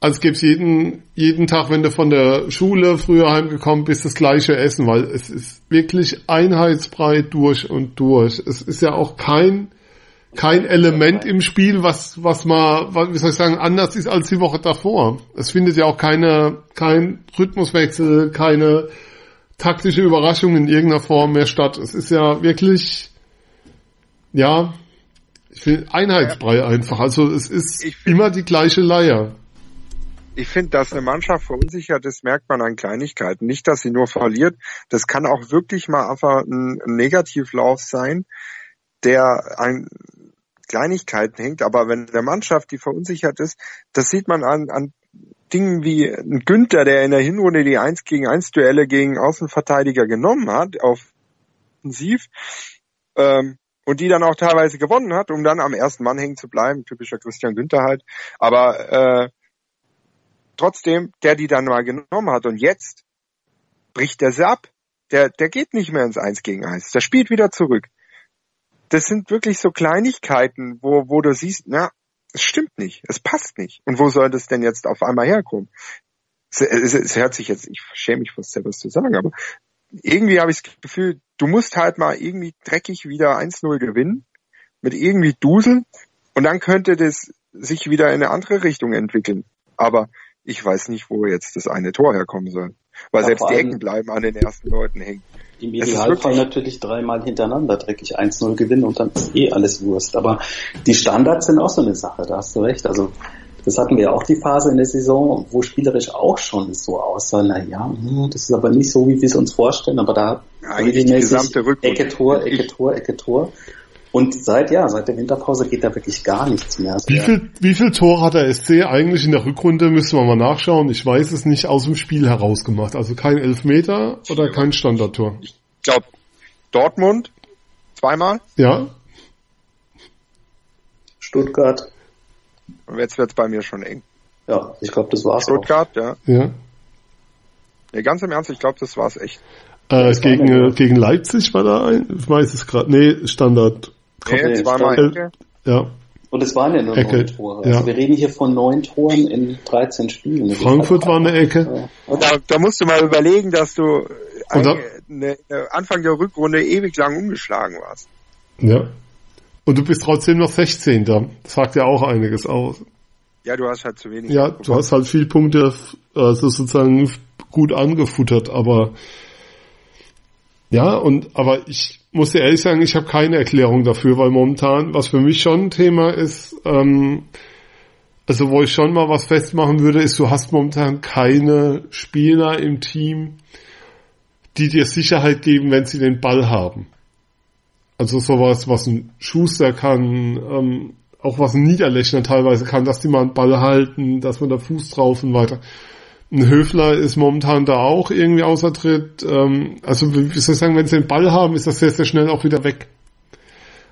als gäbe es jeden, jeden Tag, wenn du von der Schule früher heimgekommen bist, das gleiche Essen, weil es ist wirklich einheitsbreit durch und durch. Es ist ja auch kein, kein Element im Spiel, was, was mal, wie soll ich sagen, anders ist als die Woche davor. Es findet ja auch keine, kein Rhythmuswechsel, keine, taktische Überraschung in irgendeiner Form mehr statt. Es ist ja wirklich, ja, ich finde Einheitsbrei einfach. Also es ist find, immer die gleiche Leier. Ich finde, dass eine Mannschaft verunsichert ist, merkt man an Kleinigkeiten. Nicht, dass sie nur verliert. Das kann auch wirklich mal einfach ein Negativlauf sein, der an Kleinigkeiten hängt. Aber wenn der Mannschaft, die verunsichert ist, das sieht man an, an Dingen wie ein Günther, der in der Hinrunde die 1 gegen 1 Duelle gegen Außenverteidiger genommen hat, offensiv, ähm, und die dann auch teilweise gewonnen hat, um dann am ersten Mann hängen zu bleiben, typischer Christian Günther halt. Aber äh, trotzdem, der die dann mal genommen hat. Und jetzt bricht er sie ab. Der, der geht nicht mehr ins Eins gegen Eins. Der spielt wieder zurück. Das sind wirklich so Kleinigkeiten, wo, wo du siehst, na, es stimmt nicht, es passt nicht. Und wo soll das denn jetzt auf einmal herkommen? Es, es, es hört sich jetzt, ich schäme mich fast selber zu sagen, aber irgendwie habe ich das Gefühl, du musst halt mal irgendwie dreckig wieder 1-0 gewinnen, mit irgendwie Dusel, und dann könnte das sich wieder in eine andere Richtung entwickeln. Aber ich weiß nicht, wo jetzt das eine Tor herkommen soll. Weil ja, selbst die Ecken bleiben an den ersten Leuten hängen. Im Idealfall natürlich dreimal hintereinander dreckig 1-0 gewinnen und dann ist eh alles Wurst. Aber die Standards sind auch so eine Sache, da hast du recht. Also das hatten wir ja auch die Phase in der Saison, wo spielerisch auch schon so aussah, na ja, hm, das ist aber nicht so, wie wir es uns vorstellen, aber da ja, regelmäßig Ecke Tor, Ecke Tor, Ecke Tor. Und seit, ja, seit der Winterpause geht da wirklich gar nichts mehr. Also wie viel, wie viel Tor hat der SC eigentlich in der Rückrunde, müssen wir mal nachschauen. Ich weiß es nicht, aus dem Spiel herausgemacht. Also kein Elfmeter oder kein Standardtor. Ich glaube, Dortmund zweimal. Ja. Stuttgart. Und jetzt wird's bei mir schon eng. Ja, ich glaube, das war's. Stuttgart, auch. ja. Ja. Nee, ganz im Ernst, ich glaube, das war's echt. Äh, gegen, gegen Leipzig war da ein, ich weiß es gerade, nee, Standard. Nee, nee zweimal Ecke. Ja. Und es waren ja nur Ecke. neun Tore. Also ja. wir reden hier von neun Toren in 13 Spielen. Frankfurt war eine Ecke. Ja. Da, da, musst du mal überlegen, dass du eine, eine, Anfang der Rückrunde ewig lang umgeschlagen warst. Ja. Und du bist trotzdem noch 16. Da sagt ja auch einiges aus. Ja, du hast halt zu wenig. Ja, du hast halt viel Punkte also sozusagen gut angefuttert, aber ja, und aber ich muss dir ehrlich sagen, ich habe keine Erklärung dafür, weil momentan, was für mich schon ein Thema ist, ähm, also wo ich schon mal was festmachen würde, ist, du hast momentan keine Spieler im Team, die dir Sicherheit geben, wenn sie den Ball haben. Also sowas, was ein Schuster kann, ähm, auch was ein Niederlechner teilweise kann, dass die mal einen Ball halten, dass man da Fuß drauf und weiter. Ein Höfler ist momentan da auch irgendwie außer Tritt. Ähm, also wie soll ich sagen, wenn sie den Ball haben, ist das sehr, sehr schnell auch wieder weg.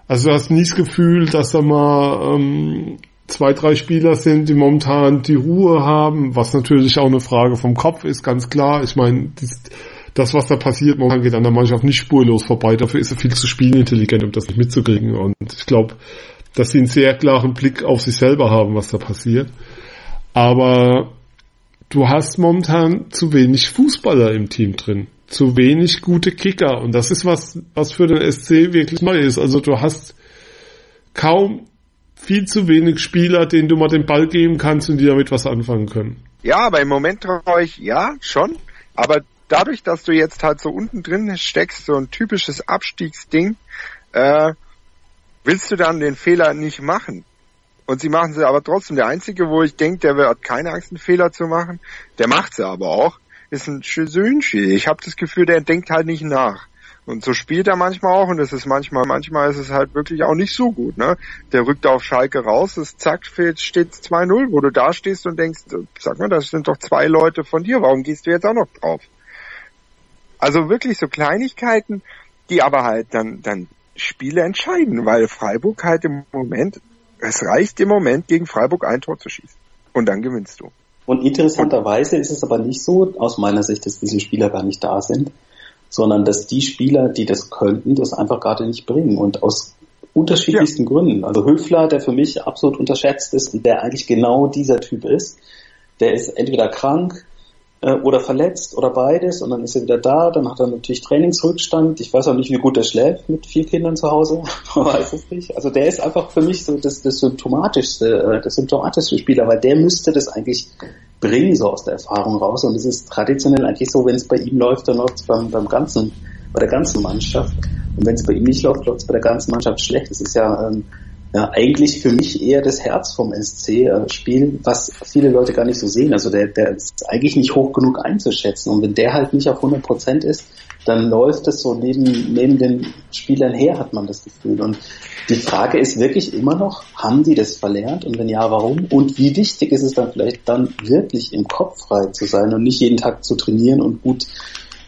Also du hast nie das Gefühl, dass da mal ähm, zwei, drei Spieler sind, die momentan die Ruhe haben, was natürlich auch eine Frage vom Kopf ist, ganz klar. Ich meine, das, was da passiert, momentan geht an der Mannschaft nicht spurlos vorbei. Dafür ist er viel zu spielintelligent, um das nicht mitzukriegen. Und ich glaube, dass sie einen sehr klaren Blick auf sich selber haben, was da passiert. Aber du hast momentan zu wenig Fußballer im Team drin. Zu wenig gute Kicker. Und das ist was, was für den SC wirklich neu ist. Also du hast kaum viel zu wenig Spieler, denen du mal den Ball geben kannst und die damit was anfangen können. Ja, aber im Moment traue ich, ja, schon. Aber dadurch, dass du jetzt halt so unten drin steckst, so ein typisches Abstiegsding, äh, willst du dann den Fehler nicht machen. Und sie machen sie aber trotzdem. Der Einzige, wo ich denke, der hat keine Angst, einen Fehler zu machen, der macht sie aber auch, ist ein Schösünchi. Ich habe das Gefühl, der denkt halt nicht nach. Und so spielt er manchmal auch und es ist manchmal, manchmal ist es halt wirklich auch nicht so gut, ne? Der rückt auf Schalke raus, es zack, steht 2-0, wo du da stehst und denkst, sag mal, das sind doch zwei Leute von dir, warum gehst du jetzt auch noch drauf? Also wirklich so Kleinigkeiten, die aber halt dann, dann Spiele entscheiden, weil Freiburg halt im Moment es reicht im Moment, gegen Freiburg ein Tor zu schießen. Und dann gewinnst du. Und interessanterweise ist es aber nicht so, aus meiner Sicht, dass diese Spieler gar nicht da sind, sondern dass die Spieler, die das könnten, das einfach gerade nicht bringen. Und aus unterschiedlichsten ja. Gründen. Also Höfler, der für mich absolut unterschätzt ist und der eigentlich genau dieser Typ ist, der ist entweder krank, äh, oder verletzt oder beides und dann ist er wieder da, dann hat er natürlich Trainingsrückstand. Ich weiß auch nicht, wie gut er schläft mit vier Kindern zu Hause, man weiß es nicht. Also der ist einfach für mich so das, das symptomatischste, äh, das symptomatischste Spieler, weil der müsste das eigentlich bringen, so aus der Erfahrung raus. Und es ist traditionell eigentlich so, wenn es bei ihm läuft, dann läuft es beim, beim ganzen, bei der ganzen Mannschaft. Und wenn es bei ihm nicht läuft, läuft es bei der ganzen Mannschaft schlecht. Das ist ja ähm, ja, eigentlich für mich eher das Herz vom SC-Spiel, äh, was viele Leute gar nicht so sehen. Also der, der ist eigentlich nicht hoch genug einzuschätzen. Und wenn der halt nicht auf 100 Prozent ist, dann läuft es so neben, neben den Spielern her, hat man das Gefühl. Und die Frage ist wirklich immer noch, haben die das verlernt? Und wenn ja, warum? Und wie wichtig ist es dann vielleicht dann wirklich im Kopf frei zu sein und nicht jeden Tag zu trainieren und gut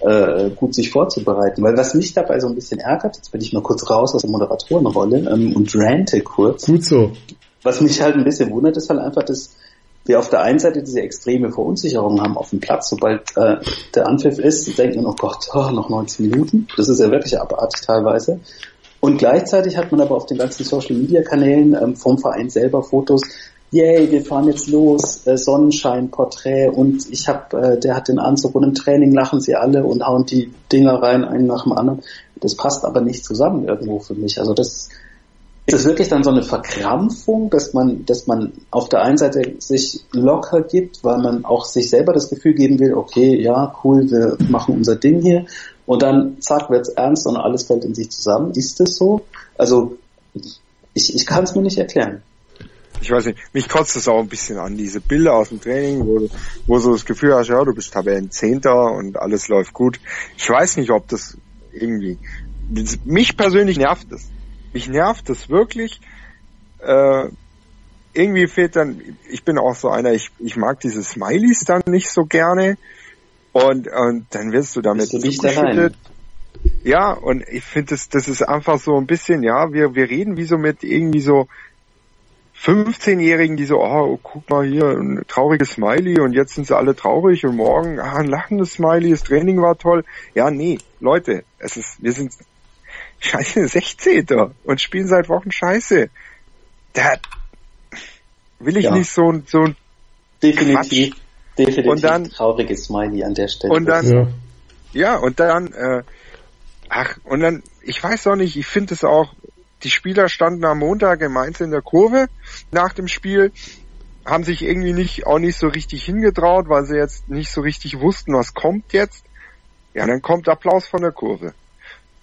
äh, gut sich vorzubereiten. Weil was mich dabei so ein bisschen ärgert, jetzt bin ich mal kurz raus aus der Moderatorenrolle ähm, und rante kurz. Gut so. Was mich halt ein bisschen wundert, ist halt einfach, dass wir auf der einen Seite diese extreme Verunsicherung haben auf dem Platz, sobald äh, der Anpfiff ist, denkt man, oh Gott, oh, noch 19 Minuten. Das ist ja wirklich abartig teilweise. Und gleichzeitig hat man aber auf den ganzen Social Media Kanälen ähm, vom Verein selber Fotos, yay, wir fahren jetzt los, äh, Sonnenschein, Porträt und ich hab, äh, der hat den Anzug und im Training lachen sie alle und hauen die Dinger rein, einen nach dem anderen. Das passt aber nicht zusammen irgendwo für mich. Also das ist es wirklich dann so eine Verkrampfung, dass man, dass man auf der einen Seite sich locker gibt, weil man auch sich selber das Gefühl geben will, okay, ja, cool, wir machen unser Ding hier und dann zack, wird's ernst und alles fällt in sich zusammen. Ist es so? Also ich, ich kann es mir nicht erklären ich weiß nicht, mich kotzt es auch ein bisschen an, diese Bilder aus dem Training, wo, wo so das Gefühl hast, ja, du bist Tabellenzehnter und alles läuft gut. Ich weiß nicht, ob das irgendwie, mich persönlich nervt es. Mich nervt es wirklich, äh, irgendwie fehlt dann, ich bin auch so einer, ich, ich mag diese Smileys dann nicht so gerne und, und dann wirst du damit zugeschüttet. Ja, und ich finde, das, das ist einfach so ein bisschen, ja, wir, wir reden wie so mit irgendwie so, 15-Jährigen, die so, oh, guck mal hier, ein trauriges Smiley und jetzt sind sie alle traurig und morgen, ah, ein lachendes Smiley, das Training war toll. Ja, nee, Leute, es ist, wir sind scheiße 16. und spielen seit Wochen scheiße. Da will ich ja. nicht so, ein so ein Definitiv, Quatsch. definitiv und dann, trauriges Smiley an der Stelle. Und dann, ja, ja und dann, äh, ach, und dann, ich weiß auch nicht, ich finde es auch, die Spieler standen am Montag in Mainz in der Kurve nach dem Spiel, haben sich irgendwie nicht, auch nicht so richtig hingetraut, weil sie jetzt nicht so richtig wussten, was kommt jetzt. Ja, dann kommt Applaus von der Kurve.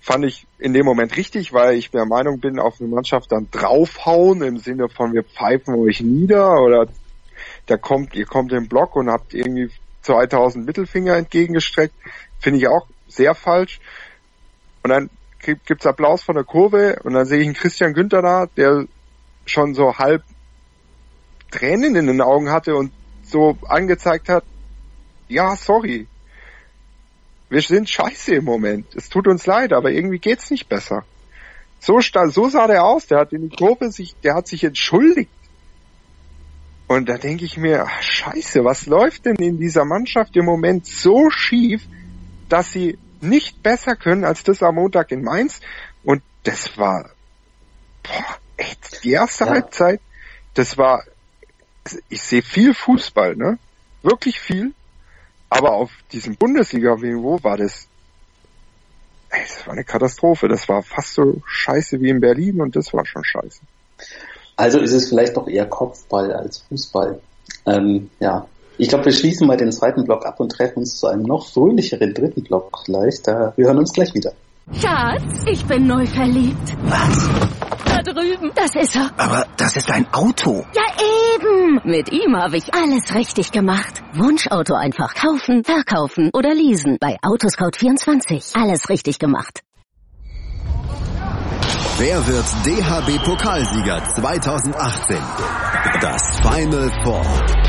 Fand ich in dem Moment richtig, weil ich der Meinung bin, auf eine Mannschaft dann draufhauen im Sinne von wir pfeifen euch nieder oder da kommt, ihr kommt im Block und habt irgendwie 2000 Mittelfinger entgegengestreckt. Finde ich auch sehr falsch. Und dann gibt's Applaus von der Kurve und dann sehe ich einen Christian Günther da, der schon so halb Tränen in den Augen hatte und so angezeigt hat, ja, sorry, wir sind scheiße im Moment. Es tut uns leid, aber irgendwie geht's nicht besser. So, so sah der aus. Der hat in die Kurve sich, der hat sich entschuldigt. Und da denke ich mir, ach, scheiße, was läuft denn in dieser Mannschaft im Moment so schief, dass sie nicht besser können als das am Montag in Mainz. Und das war, boah, echt, die erste ja. Halbzeit, das war, ich sehe viel Fußball, ne? Wirklich viel. Aber auf diesem Bundesliga-Niveau war das, ey, das war eine Katastrophe. Das war fast so scheiße wie in Berlin und das war schon scheiße. Also ist es vielleicht doch eher Kopfball als Fußball. Ähm, ja, ich glaube, wir schließen mal den zweiten Block ab und treffen uns zu einem noch fröhlicheren dritten Block gleich. Da, wir hören uns gleich wieder. Schatz, ich bin neu verliebt. Was? Da drüben. Das ist er. Aber das ist ein Auto. Ja, eben. Mit ihm habe ich alles richtig gemacht. Wunschauto einfach kaufen, verkaufen oder leasen. Bei Autoscout24. Alles richtig gemacht. Wer wird DHB-Pokalsieger 2018? Das Final Four.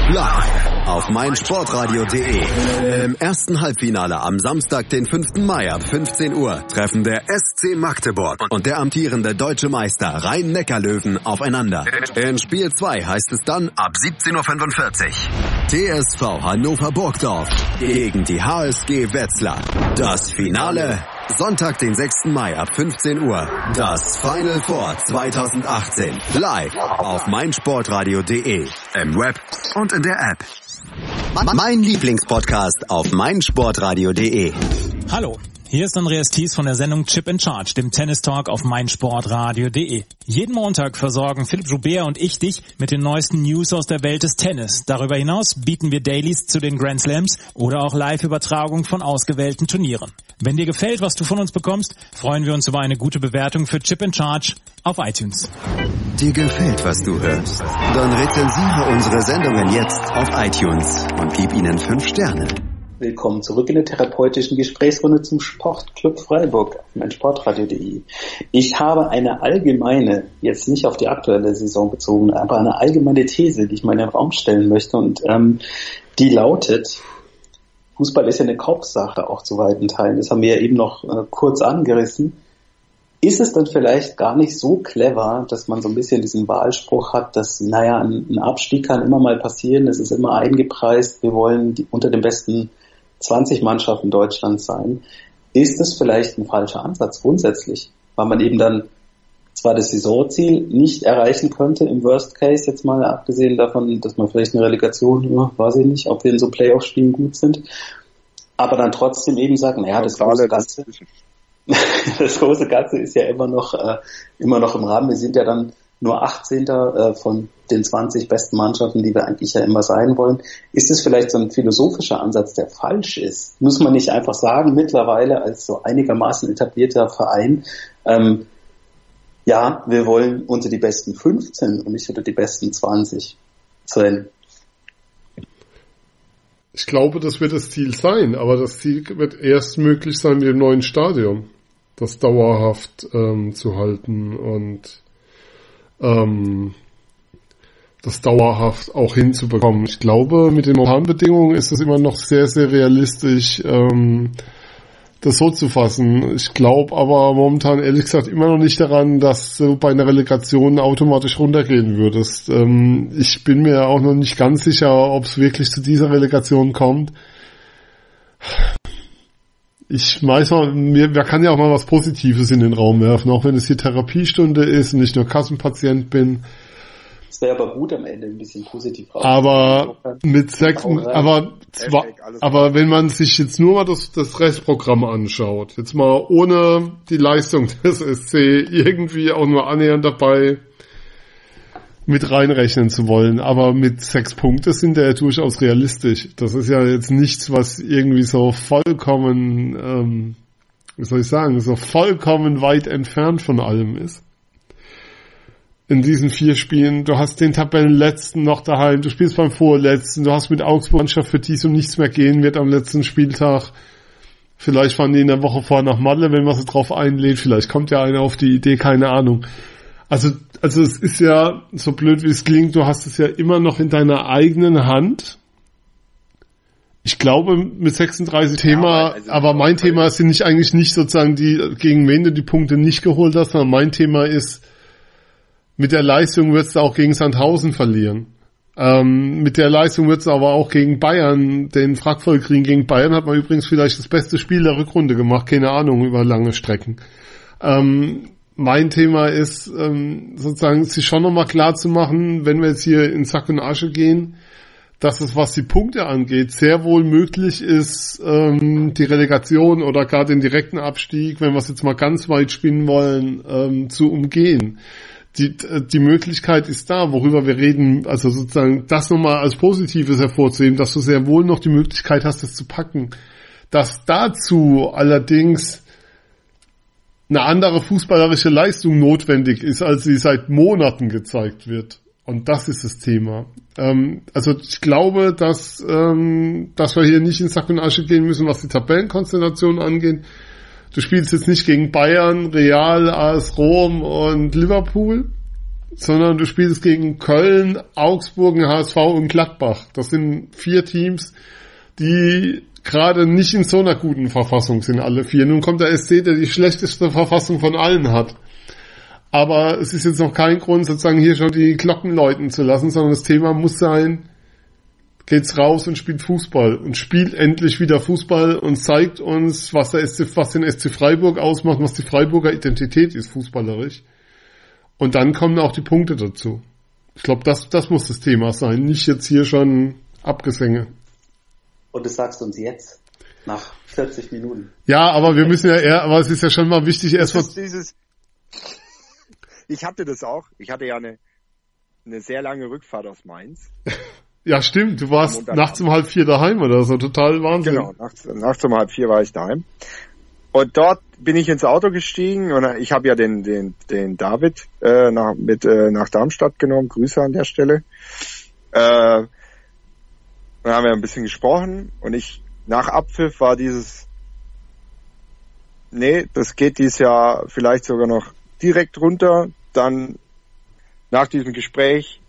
Live auf meinsportradio.de. Im ersten Halbfinale am Samstag, den 5. Mai ab 15 Uhr, treffen der SC Magdeburg und der amtierende deutsche Meister Rhein-Neckar-Löwen aufeinander. In Spiel 2 heißt es dann ab 17.45 Uhr. TSV Hannover Burgdorf gegen die HSG Wetzlar. Das Finale Sonntag, den 6. Mai ab 15 Uhr. Das Final Four 2018. Live auf meinsportradio.de. Im Web und in der App. Mein Lieblingspodcast auf meinsportradio.de. Hallo. Hier ist Andreas Thies von der Sendung Chip in Charge, dem Tennis Talk auf meinsportradio.de. Jeden Montag versorgen Philipp Joubert und ich dich mit den neuesten News aus der Welt des Tennis. Darüber hinaus bieten wir Dailies zu den Grand Slams oder auch Live-Übertragung von ausgewählten Turnieren. Wenn dir gefällt, was du von uns bekommst, freuen wir uns über eine gute Bewertung für Chip in Charge auf iTunes. Dir gefällt, was du hörst? Dann rezensiere unsere Sendungen jetzt auf iTunes und gib ihnen fünf Sterne. Willkommen zurück in der therapeutischen Gesprächsrunde zum Sportclub Freiburg auf meinsportradio.de. Ich habe eine allgemeine, jetzt nicht auf die aktuelle Saison bezogen, aber eine allgemeine These, die ich mal in den Raum stellen möchte und ähm, die lautet, Fußball ist ja eine Kopfsache auch zu weiten Teilen. Das haben wir ja eben noch äh, kurz angerissen. ist es dann vielleicht gar nicht so clever, dass man so ein bisschen diesen Wahlspruch hat, dass, naja, ein Abstieg kann immer mal passieren, es ist immer eingepreist, wir wollen die, unter den besten 20 Mannschaften Deutschlands sein. Ist es vielleicht ein falscher Ansatz grundsätzlich, weil man eben dann zwar das Saisonziel nicht erreichen könnte, im Worst Case jetzt mal abgesehen davon, dass man vielleicht eine Relegation, ja, weiß ich nicht, ob wir in so Playoff-Spielen gut sind, aber dann trotzdem eben sagen, naja, das große Ganze, das große Ganze ist ja immer noch, äh, immer noch im Rahmen. Wir sind ja dann nur 18. Äh, von den 20 besten Mannschaften, die wir eigentlich ja immer sein wollen. Ist es vielleicht so ein philosophischer Ansatz, der falsch ist? Muss man nicht einfach sagen, mittlerweile als so einigermaßen etablierter Verein, ähm, ja, wir wollen unter die besten 15 und nicht unter die besten 20 sein. Ich glaube, das wird das Ziel sein, aber das Ziel wird erst möglich sein mit dem neuen Stadion, das dauerhaft ähm, zu halten und ähm, das dauerhaft auch hinzubekommen. Ich glaube, mit den momentanen Bedingungen ist es immer noch sehr, sehr realistisch, ähm, das so zu fassen. Ich glaube aber momentan ehrlich gesagt immer noch nicht daran, dass du bei einer Relegation automatisch runtergehen würdest. Ähm, ich bin mir auch noch nicht ganz sicher, ob es wirklich zu dieser Relegation kommt. Ich weiß mal, mir, man kann ja auch mal was Positives in den Raum werfen, auch wenn es hier Therapiestunde ist und ich nur Kassenpatient bin. Es wäre aber gut am Ende ein bisschen positiv raus. Aber mit sechs, aber zwar, aber wenn man sich jetzt nur mal das, das Restprogramm anschaut, jetzt mal ohne die Leistung des SC irgendwie auch nur annähernd dabei mit reinrechnen zu wollen, aber mit sechs Punkte sind ja durchaus realistisch. Das ist ja jetzt nichts, was irgendwie so vollkommen, ähm, wie soll ich sagen, so vollkommen weit entfernt von allem ist in diesen vier Spielen. Du hast den Tabellenletzten noch daheim, du spielst beim Vorletzten, du hast mit Augsburg Mannschaft, für die es um nichts mehr gehen wird am letzten Spieltag. Vielleicht fahren die in der Woche vor nach Malle, wenn man sie drauf einlädt. Vielleicht kommt ja einer auf die Idee, keine Ahnung. Also, also es ist ja, so blöd wie es klingt, du hast es ja immer noch in deiner eigenen Hand. Ich glaube, mit 36 ja, Thema, also aber mein Thema sind nicht eigentlich nicht sozusagen die, gegen wen du die Punkte nicht geholt hast, sondern mein Thema ist, mit der Leistung wird es auch gegen Sandhausen verlieren. Ähm, mit der Leistung wird es aber auch gegen Bayern, den Frackvoll kriegen. Gegen Bayern hat man übrigens vielleicht das beste Spiel der Rückrunde gemacht, keine Ahnung, über lange Strecken. Ähm, mein Thema ist ähm, sozusagen, sich schon nochmal klar zu machen, wenn wir jetzt hier in Sack und Asche gehen, dass es, was die Punkte angeht, sehr wohl möglich ist, ähm, die Relegation oder gar den direkten Abstieg, wenn wir es jetzt mal ganz weit spinnen wollen, ähm, zu umgehen die, die Möglichkeit ist da, worüber wir reden, also sozusagen das nochmal als Positives hervorzuheben, dass du sehr wohl noch die Möglichkeit hast, das zu packen. Dass dazu allerdings eine andere fußballerische Leistung notwendig ist, als sie seit Monaten gezeigt wird. Und das ist das Thema. Ähm, also ich glaube, dass, ähm, dass wir hier nicht in Sack und Asche gehen müssen, was die Tabellenkonstellation angeht. Du spielst jetzt nicht gegen Bayern, Real, AS Rom und Liverpool, sondern du spielst gegen Köln, Augsburg, HSV und Gladbach. Das sind vier Teams, die gerade nicht in so einer guten Verfassung sind, alle vier. Nun kommt der SC, der die schlechteste Verfassung von allen hat. Aber es ist jetzt noch kein Grund, sozusagen hier schon die Glocken läuten zu lassen, sondern das Thema muss sein, geht's raus und spielt Fußball und spielt endlich wieder Fußball und zeigt uns, was der SC, was den SC Freiburg ausmacht, was die Freiburger Identität ist, fußballerisch. Und dann kommen auch die Punkte dazu. Ich glaube, das, das muss das Thema sein, nicht jetzt hier schon Abgesänge. Und das sagst du uns jetzt, nach 40 Minuten. Ja, aber wir müssen ja eher, aber es ist ja schon mal wichtig, erstmal. Ich hatte das auch. Ich hatte ja eine, eine sehr lange Rückfahrt aus Mainz. Ja, stimmt. Du warst nachts um halb vier daheim oder so. Total Wahnsinn. Genau, nachts, nachts um halb vier war ich daheim. Und dort bin ich ins Auto gestiegen und ich habe ja den, den, den David äh, nach, mit äh, nach Darmstadt genommen. Grüße an der Stelle. Äh, dann haben wir ein bisschen gesprochen und ich nach Abpfiff war dieses nee, das geht dieses Jahr vielleicht sogar noch direkt runter. Dann nach diesem Gespräch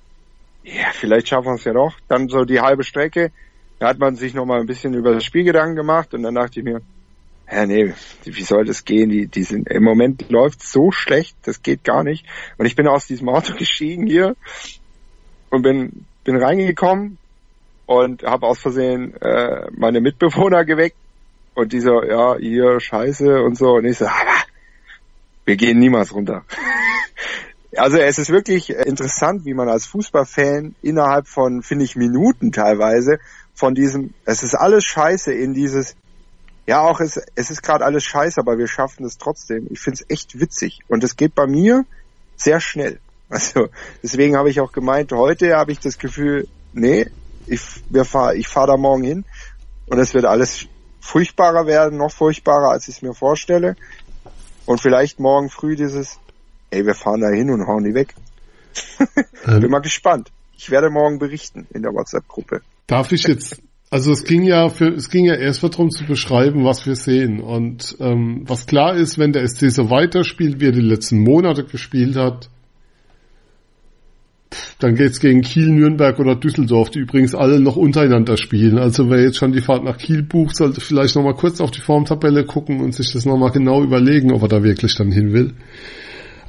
ja, vielleicht schaffen wir es ja doch. Dann so die halbe Strecke, da hat man sich noch mal ein bisschen über das Spiel Gedanken gemacht und dann dachte ich mir, ja, nee, wie soll das gehen? Die, die sind, im Moment läuft so schlecht, das geht gar nicht. Und ich bin aus diesem Auto gestiegen hier und bin, bin reingekommen und habe aus Versehen äh, meine Mitbewohner geweckt und die so, ja, hier, scheiße und so. Und ich so, aber wir gehen niemals runter. also es ist wirklich interessant, wie man als Fußballfan innerhalb von, finde ich, Minuten teilweise von diesem, es ist alles scheiße in dieses, ja, auch es, es ist gerade alles scheiße, aber wir schaffen es trotzdem. Ich finde es echt witzig. Und es geht bei mir sehr schnell. Also deswegen habe ich auch gemeint, heute habe ich das Gefühl, nee, ich, wir fahr, ich fahre da morgen hin und es wird alles furchtbarer werden, noch furchtbarer, als ich es mir vorstelle. Und vielleicht morgen früh dieses, ey, wir fahren da hin und hauen die weg. ähm, Bin mal gespannt. Ich werde morgen berichten in der WhatsApp-Gruppe. Darf ich jetzt also es ging ja für, es ging ja erst darum zu beschreiben, was wir sehen. Und ähm, was klar ist, wenn der SC so weiterspielt, wie er die letzten Monate gespielt hat, dann geht's gegen Kiel, Nürnberg oder Düsseldorf, die übrigens alle noch untereinander spielen. Also wer jetzt schon die Fahrt nach Kiel bucht, sollte vielleicht nochmal kurz auf die Formtabelle gucken und sich das nochmal genau überlegen, ob er da wirklich dann hin will.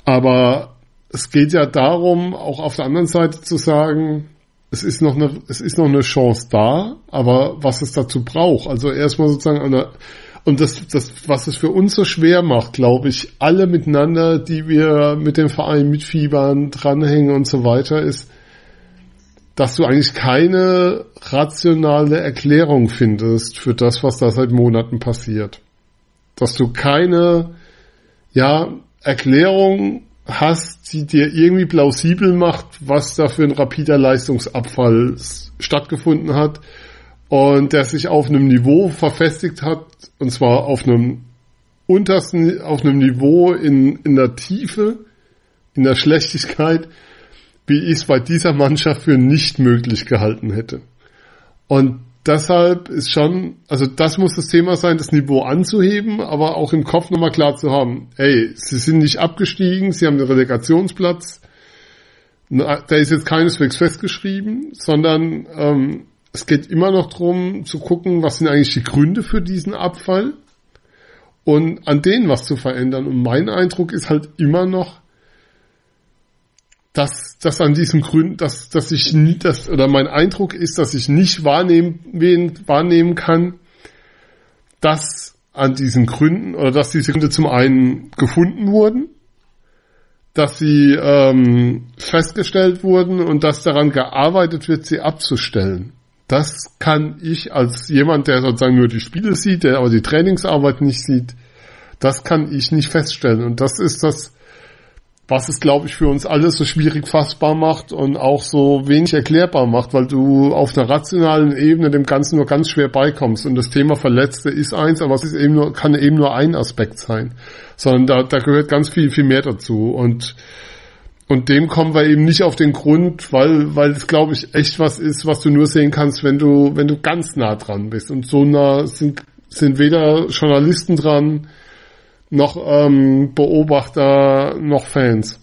Aber es geht ja darum, auch auf der anderen Seite zu sagen, es ist noch eine, es ist noch eine Chance da, aber was es dazu braucht, also erstmal sozusagen eine, und das, das, was es für uns so schwer macht, glaube ich, alle miteinander, die wir mit dem Verein mitfiebern, dranhängen und so weiter, ist, dass du eigentlich keine rationale Erklärung findest für das, was da seit Monaten passiert. Dass du keine, ja, Erklärung hast, die dir irgendwie plausibel macht, was da für ein rapider Leistungsabfall stattgefunden hat und der sich auf einem Niveau verfestigt hat, und zwar auf einem untersten, auf einem Niveau in, in der Tiefe, in der Schlechtigkeit, wie ich es bei dieser Mannschaft für nicht möglich gehalten hätte. Und deshalb ist schon, also das muss das Thema sein, das Niveau anzuheben, aber auch im Kopf nochmal klar zu haben, ey, sie sind nicht abgestiegen, sie haben einen Relegationsplatz, der ist jetzt keineswegs festgeschrieben, sondern ähm, es geht immer noch darum zu gucken, was sind eigentlich die Gründe für diesen Abfall und an denen was zu verändern. Und mein Eindruck ist halt immer noch, dass, dass an diesen Gründen, dass, dass ich nie, dass, oder mein Eindruck ist, dass ich nicht wahrnehmen, wahrnehmen kann, dass an diesen Gründen, oder dass diese Gründe zum einen gefunden wurden, dass sie ähm, festgestellt wurden und dass daran gearbeitet wird, sie abzustellen. Das kann ich als jemand, der sozusagen nur die Spiele sieht, der aber die Trainingsarbeit nicht sieht, das kann ich nicht feststellen. Und das ist das, was es, glaube ich, für uns alle so schwierig fassbar macht und auch so wenig erklärbar macht, weil du auf einer rationalen Ebene dem Ganzen nur ganz schwer beikommst. Und das Thema Verletzte ist eins, aber es ist eben nur, kann eben nur ein Aspekt sein. Sondern da, da gehört ganz viel, viel mehr dazu. Und, und dem kommen wir eben nicht auf den Grund, weil, weil es, glaube ich, echt was ist, was du nur sehen kannst, wenn du, wenn du ganz nah dran bist. Und so nah sind, sind weder Journalisten dran, noch ähm, Beobachter, noch Fans.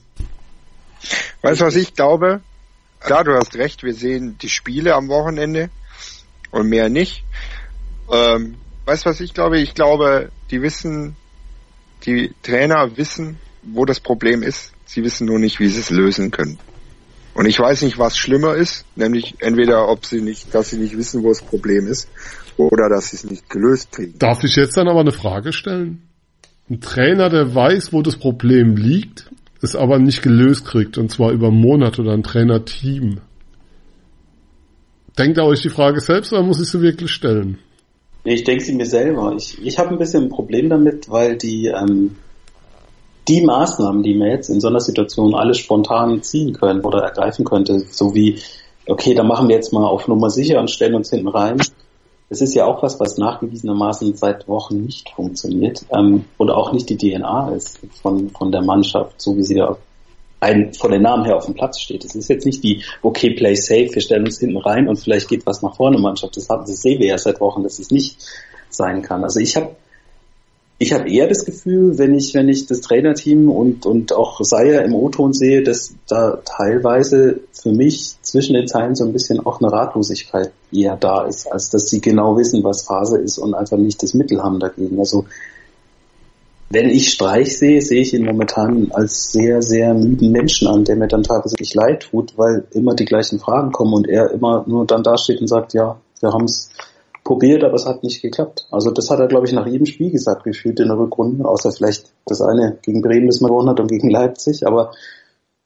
Weißt du, was ich glaube? Klar, du hast recht, wir sehen die Spiele am Wochenende und mehr nicht. Ähm, weißt du, was ich glaube? Ich glaube, die wissen, die Trainer wissen, wo das Problem ist. Sie wissen nur nicht, wie sie es lösen können. Und ich weiß nicht, was schlimmer ist, nämlich entweder, ob sie nicht, dass sie nicht wissen, wo das Problem ist, oder dass sie es nicht gelöst kriegen. Darf ich jetzt dann aber eine Frage stellen? Ein Trainer, der weiß, wo das Problem liegt, es aber nicht gelöst kriegt, und zwar über Monate oder ein Trainerteam. Denkt ihr euch die Frage selbst oder muss ich sie wirklich stellen? Nee, ich denke sie mir selber. Ich, ich habe ein bisschen ein Problem damit, weil die, ähm, die Maßnahmen, die wir jetzt in so einer Situation alle spontan ziehen können oder ergreifen könnte, so wie, okay, da machen wir jetzt mal auf Nummer sicher und stellen uns hinten rein, es ist ja auch was, was nachgewiesenermaßen seit Wochen nicht funktioniert ähm, und auch nicht die DNA ist von, von der Mannschaft, so wie sie da ein, von den Namen her auf dem Platz steht. Es ist jetzt nicht die, okay, play safe, wir stellen uns hinten rein und vielleicht geht was nach vorne Mannschaft. Das, haben, das sehen wir ja seit Wochen, dass es nicht sein kann. Also ich habe ich habe eher das Gefühl, wenn ich, wenn ich das Trainerteam und, und auch Seier im O-Ton sehe, dass da teilweise für mich zwischen den Zeilen so ein bisschen auch eine Ratlosigkeit eher da ist, als dass sie genau wissen, was Phase ist und einfach nicht das Mittel haben dagegen. Also wenn ich Streich sehe, sehe ich ihn momentan als sehr, sehr müden Menschen an, der mir dann teilweise wirklich leid tut, weil immer die gleichen Fragen kommen und er immer nur dann dasteht und sagt, ja, wir haben es probiert, aber es hat nicht geklappt. Also das hat er, glaube ich, nach jedem Spiel gesagt, gefühlt in der Rückrunde, außer vielleicht das eine gegen Bremen, das man gewonnen hat und gegen Leipzig. Aber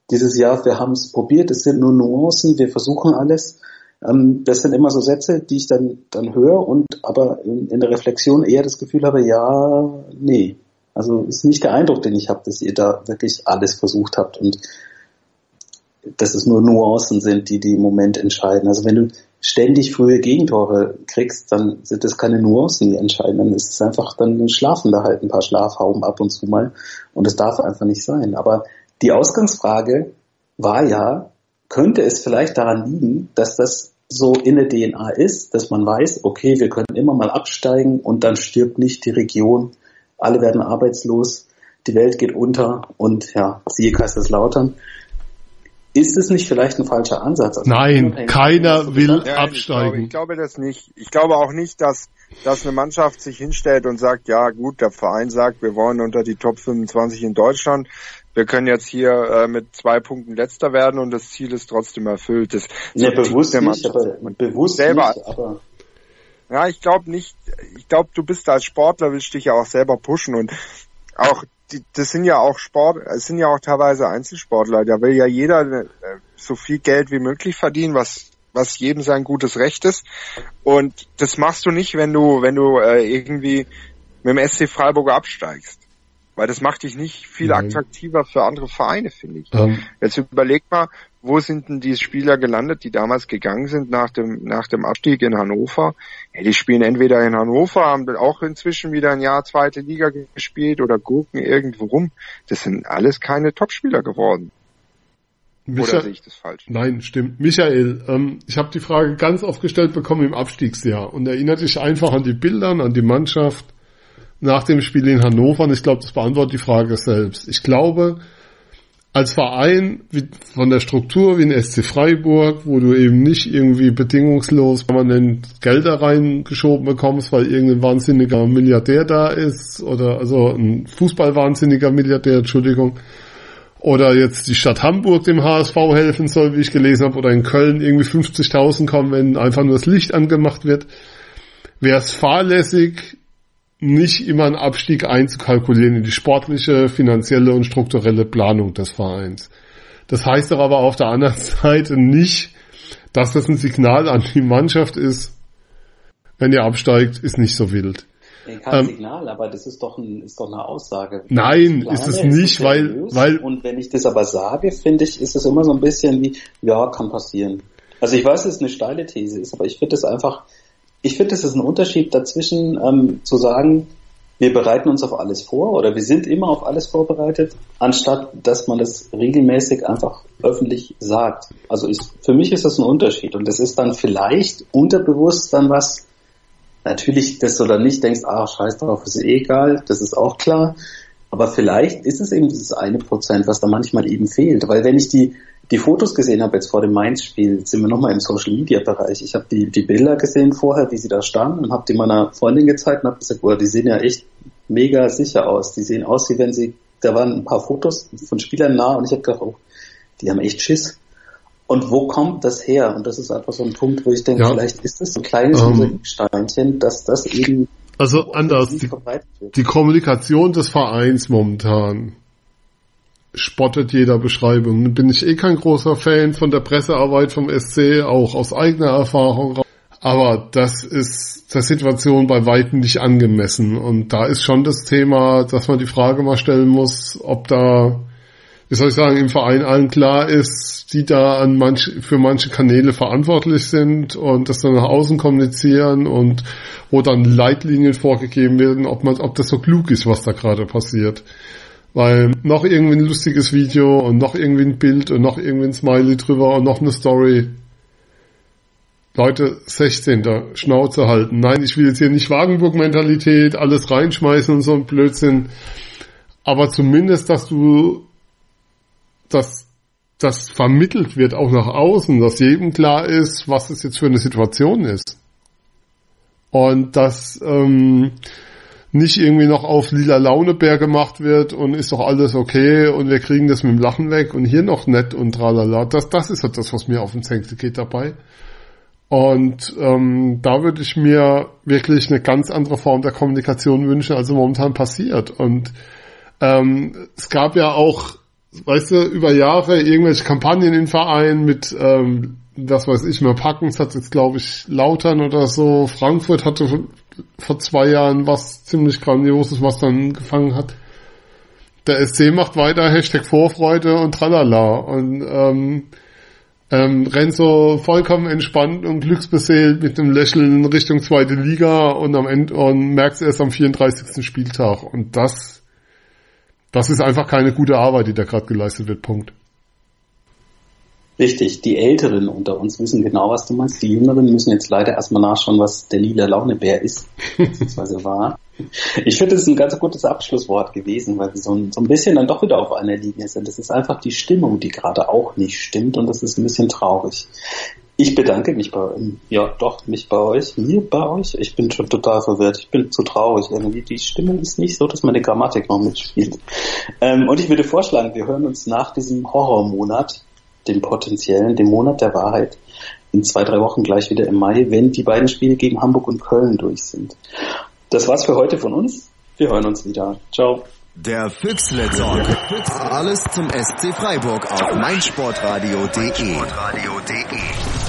dieses Jahr, wir haben es probiert, es sind nur Nuancen, wir versuchen alles. Ähm, das sind immer so Sätze, die ich dann, dann höre und aber in, in der Reflexion eher das Gefühl habe, ja, nee. Also ist nicht der Eindruck, den ich habe, dass ihr da wirklich alles versucht habt und dass es nur Nuancen sind, die die im Moment entscheiden. Also wenn du ständig frühe Gegentore kriegst, dann sind das keine Nuancen, die entscheiden. Dann ist es einfach, dann schlafen da halt ein paar Schlafhauben ab und zu mal. Und es darf einfach nicht sein. Aber die Ausgangsfrage war ja, könnte es vielleicht daran liegen, dass das so in der DNA ist, dass man weiß, okay, wir können immer mal absteigen und dann stirbt nicht die Region, alle werden arbeitslos, die Welt geht unter und ja, siehe Kaiserslautern. Ist es nicht vielleicht ein falscher Ansatz? Also Nein, keiner will ja, absteigen. Ich glaube, ich glaube das nicht. Ich glaube auch nicht, dass, dass eine Mannschaft sich hinstellt und sagt, ja gut, der Verein sagt, wir wollen unter die Top 25 in Deutschland. Wir können jetzt hier äh, mit zwei Punkten letzter werden und das Ziel ist trotzdem erfüllt. Das ja, bewusst nicht, aber bewusst selber, nicht, aber ja, ich glaube nicht. Ich glaube, du bist als Sportler, willst dich ja auch selber pushen und auch das sind ja auch Sport, es sind ja auch teilweise Einzelsportler. Da will ja jeder äh, so viel Geld wie möglich verdienen, was was jedem sein gutes Recht ist. Und das machst du nicht, wenn du wenn du äh, irgendwie mit dem SC Freiburg absteigst. Weil das macht dich nicht viel Nein. attraktiver für andere Vereine, finde ich. Ähm, Jetzt überleg mal, wo sind denn die Spieler gelandet, die damals gegangen sind nach dem, nach dem Abstieg in Hannover? Ja, die spielen entweder in Hannover, haben dann auch inzwischen wieder ein Jahr zweite Liga gespielt oder gucken irgendwo rum. Das sind alles keine Topspieler geworden. Oder Micha sehe ich das falsch? Nein, stimmt. Michael, ähm, ich habe die Frage ganz oft gestellt bekommen im Abstiegsjahr und erinnert dich einfach an die Bilder, an die Mannschaft nach dem Spiel in Hannover und ich glaube, das beantwortet die Frage selbst. Ich glaube, als Verein wie, von der Struktur wie ein SC Freiburg, wo du eben nicht irgendwie bedingungslos permanent Gelder reingeschoben bekommst, weil irgendein wahnsinniger Milliardär da ist oder also ein Fußballwahnsinniger Milliardär, Entschuldigung, oder jetzt die Stadt Hamburg dem HSV helfen soll, wie ich gelesen habe, oder in Köln irgendwie 50.000 kommen, wenn einfach nur das Licht angemacht wird, wäre es fahrlässig, nicht immer einen Abstieg einzukalkulieren in die sportliche, finanzielle und strukturelle Planung des Vereins. Das heißt doch aber auf der anderen Seite nicht, dass das ein Signal an die Mannschaft ist, wenn ihr absteigt, ist nicht so wild. Nee, kein Ähm, Signal, aber das ist doch, ein, ist doch eine Aussage. Nein, Ich ist es plane, nicht, weil- seriös. weil- Und wenn ich das aber sage, finde ich, ist es immer so ein bisschen wie, ja, kann passieren. Also ich weiß, dass es eine steile These ist, aber ich finde es einfach, ich finde, es ist ein Unterschied dazwischen, ähm, zu sagen, wir bereiten uns auf alles vor oder wir sind immer auf alles vorbereitet, anstatt dass man das regelmäßig einfach öffentlich sagt. Also ich, für mich ist das ein Unterschied und das ist dann vielleicht unterbewusst dann was, natürlich, dass du dann nicht denkst, ah, scheiß drauf, ist eh egal, das ist auch klar. Aber vielleicht ist es eben dieses eine Prozent, was da manchmal eben fehlt. Weil wenn ich die, die Fotos gesehen habe jetzt vor dem Mainz-Spiel, sind wir nochmal im Social-Media-Bereich. Ich habe die, die Bilder gesehen vorher, wie sie da standen und habe die meiner Freundin gezeigt und habe gesagt, boah, die sehen ja echt mega sicher aus. Die sehen aus, wie wenn sie, da waren ein paar Fotos von Spielern nah und ich habe gedacht, oh, die haben echt Schiss. Und wo kommt das her? Und das ist einfach so ein Punkt, wo ich denke, Ja. vielleicht ist das so ein kleines Ähm. Mosaiksteinchen, dass das eben Also anders, die, die Kommunikation des Vereins momentan spottet jeder Beschreibung. Bin ich eh kein großer Fan von der Pressearbeit vom SC, auch aus eigener Erfahrung. Aber das ist der Situation bei weitem nicht angemessen. Und da ist schon das Thema, dass man die Frage mal stellen muss, ob da, wie soll ich sagen, im Verein allen klar ist, die da an manch, für manche Kanäle verantwortlich sind und das dann nach außen kommunizieren und wo dann Leitlinien vorgegeben werden, ob man, ob das so klug ist, was da gerade passiert. Weil noch irgendwie ein lustiges Video und noch irgendwie ein Bild und noch irgendwie ein Smiley drüber und noch eine Story. Leute, 16. Schnauze halten. Nein, ich will jetzt hier nicht Wagenburg-Mentalität, alles reinschmeißen und so ein Blödsinn. Aber zumindest, dass du, dass das vermittelt wird auch nach außen, dass jedem klar ist, was es jetzt für eine Situation ist. Und dass ähm, nicht irgendwie noch auf lila Launebär gemacht wird und ist doch alles okay und wir kriegen das mit dem Lachen weg und hier noch nett und tralala. Das, das ist halt das, was mir auf den Senkel geht dabei. Und ähm, da würde ich mir wirklich eine ganz andere Form der Kommunikation wünschen, als momentan passiert. Und ähm, es gab ja auch weißt du, über Jahre irgendwelche Kampagnen in Vereinen mit, ähm, das weiß ich, mehr Packens hat jetzt, glaube ich, Lautern oder so. Frankfurt hatte vor zwei Jahren was ziemlich Grandioses, was dann gefangen hat. Der SC macht weiter, Hashtag Vorfreude und tralala. Und ähm, ähm, rennt so vollkommen entspannt und glücksbeseelt mit einem Lächeln Richtung zweite Liga und am Ende und merkt erst am 34. Spieltag. Und das das ist einfach keine gute Arbeit, die da gerade geleistet wird. Punkt. Richtig, die Älteren unter uns wissen genau, was du meinst. Die Jüngeren müssen jetzt leider erstmal nachschauen, was der lila Launebär ist, beziehungsweise war. Ich finde, das ist ein ganz gutes Abschlusswort gewesen, weil wir so ein, so ein bisschen dann doch wieder auf einer Linie sind. Das ist einfach die Stimmung, die gerade auch nicht stimmt und das ist ein bisschen traurig. Ich bedanke mich bei, ja doch, mich bei euch, mir bei euch. Ich bin schon total verwirrt. Ich bin zu traurig irgendwie. Die Stimmung ist nicht so, dass meine Grammatik noch mitspielt. Ähm, und ich würde vorschlagen, wir hören uns nach diesem Horrormonat, dem potenziellen, dem Monat der Wahrheit, in zwei, drei Wochen gleich wieder im Mai, wenn die beiden Spiele gegen Hamburg und Köln durch sind. Das war's für heute von uns. Wir hören uns wieder. Ciao. Der Füchsle Talk. Alles zum SC Freiburg auf meinsportradio.de.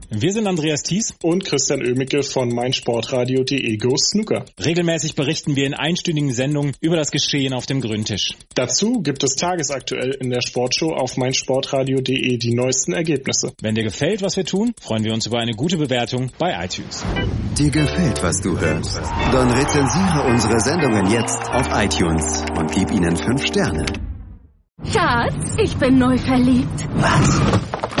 Wir sind Andreas Thies und Christian Oemicke von meinsportradio.de Go Snooker. Regelmäßig berichten wir in einstündigen Sendungen über das Geschehen auf dem Grüntisch. Dazu gibt es tagesaktuell in der Sportshow auf meinsportradio.de die neuesten Ergebnisse. Wenn dir gefällt, was wir tun, freuen wir uns über eine gute Bewertung bei iTunes. Dir gefällt, was du hörst? Dann rezensiere unsere Sendungen jetzt auf iTunes und gib ihnen fünf Sterne. Schatz, ich bin neu verliebt. Was?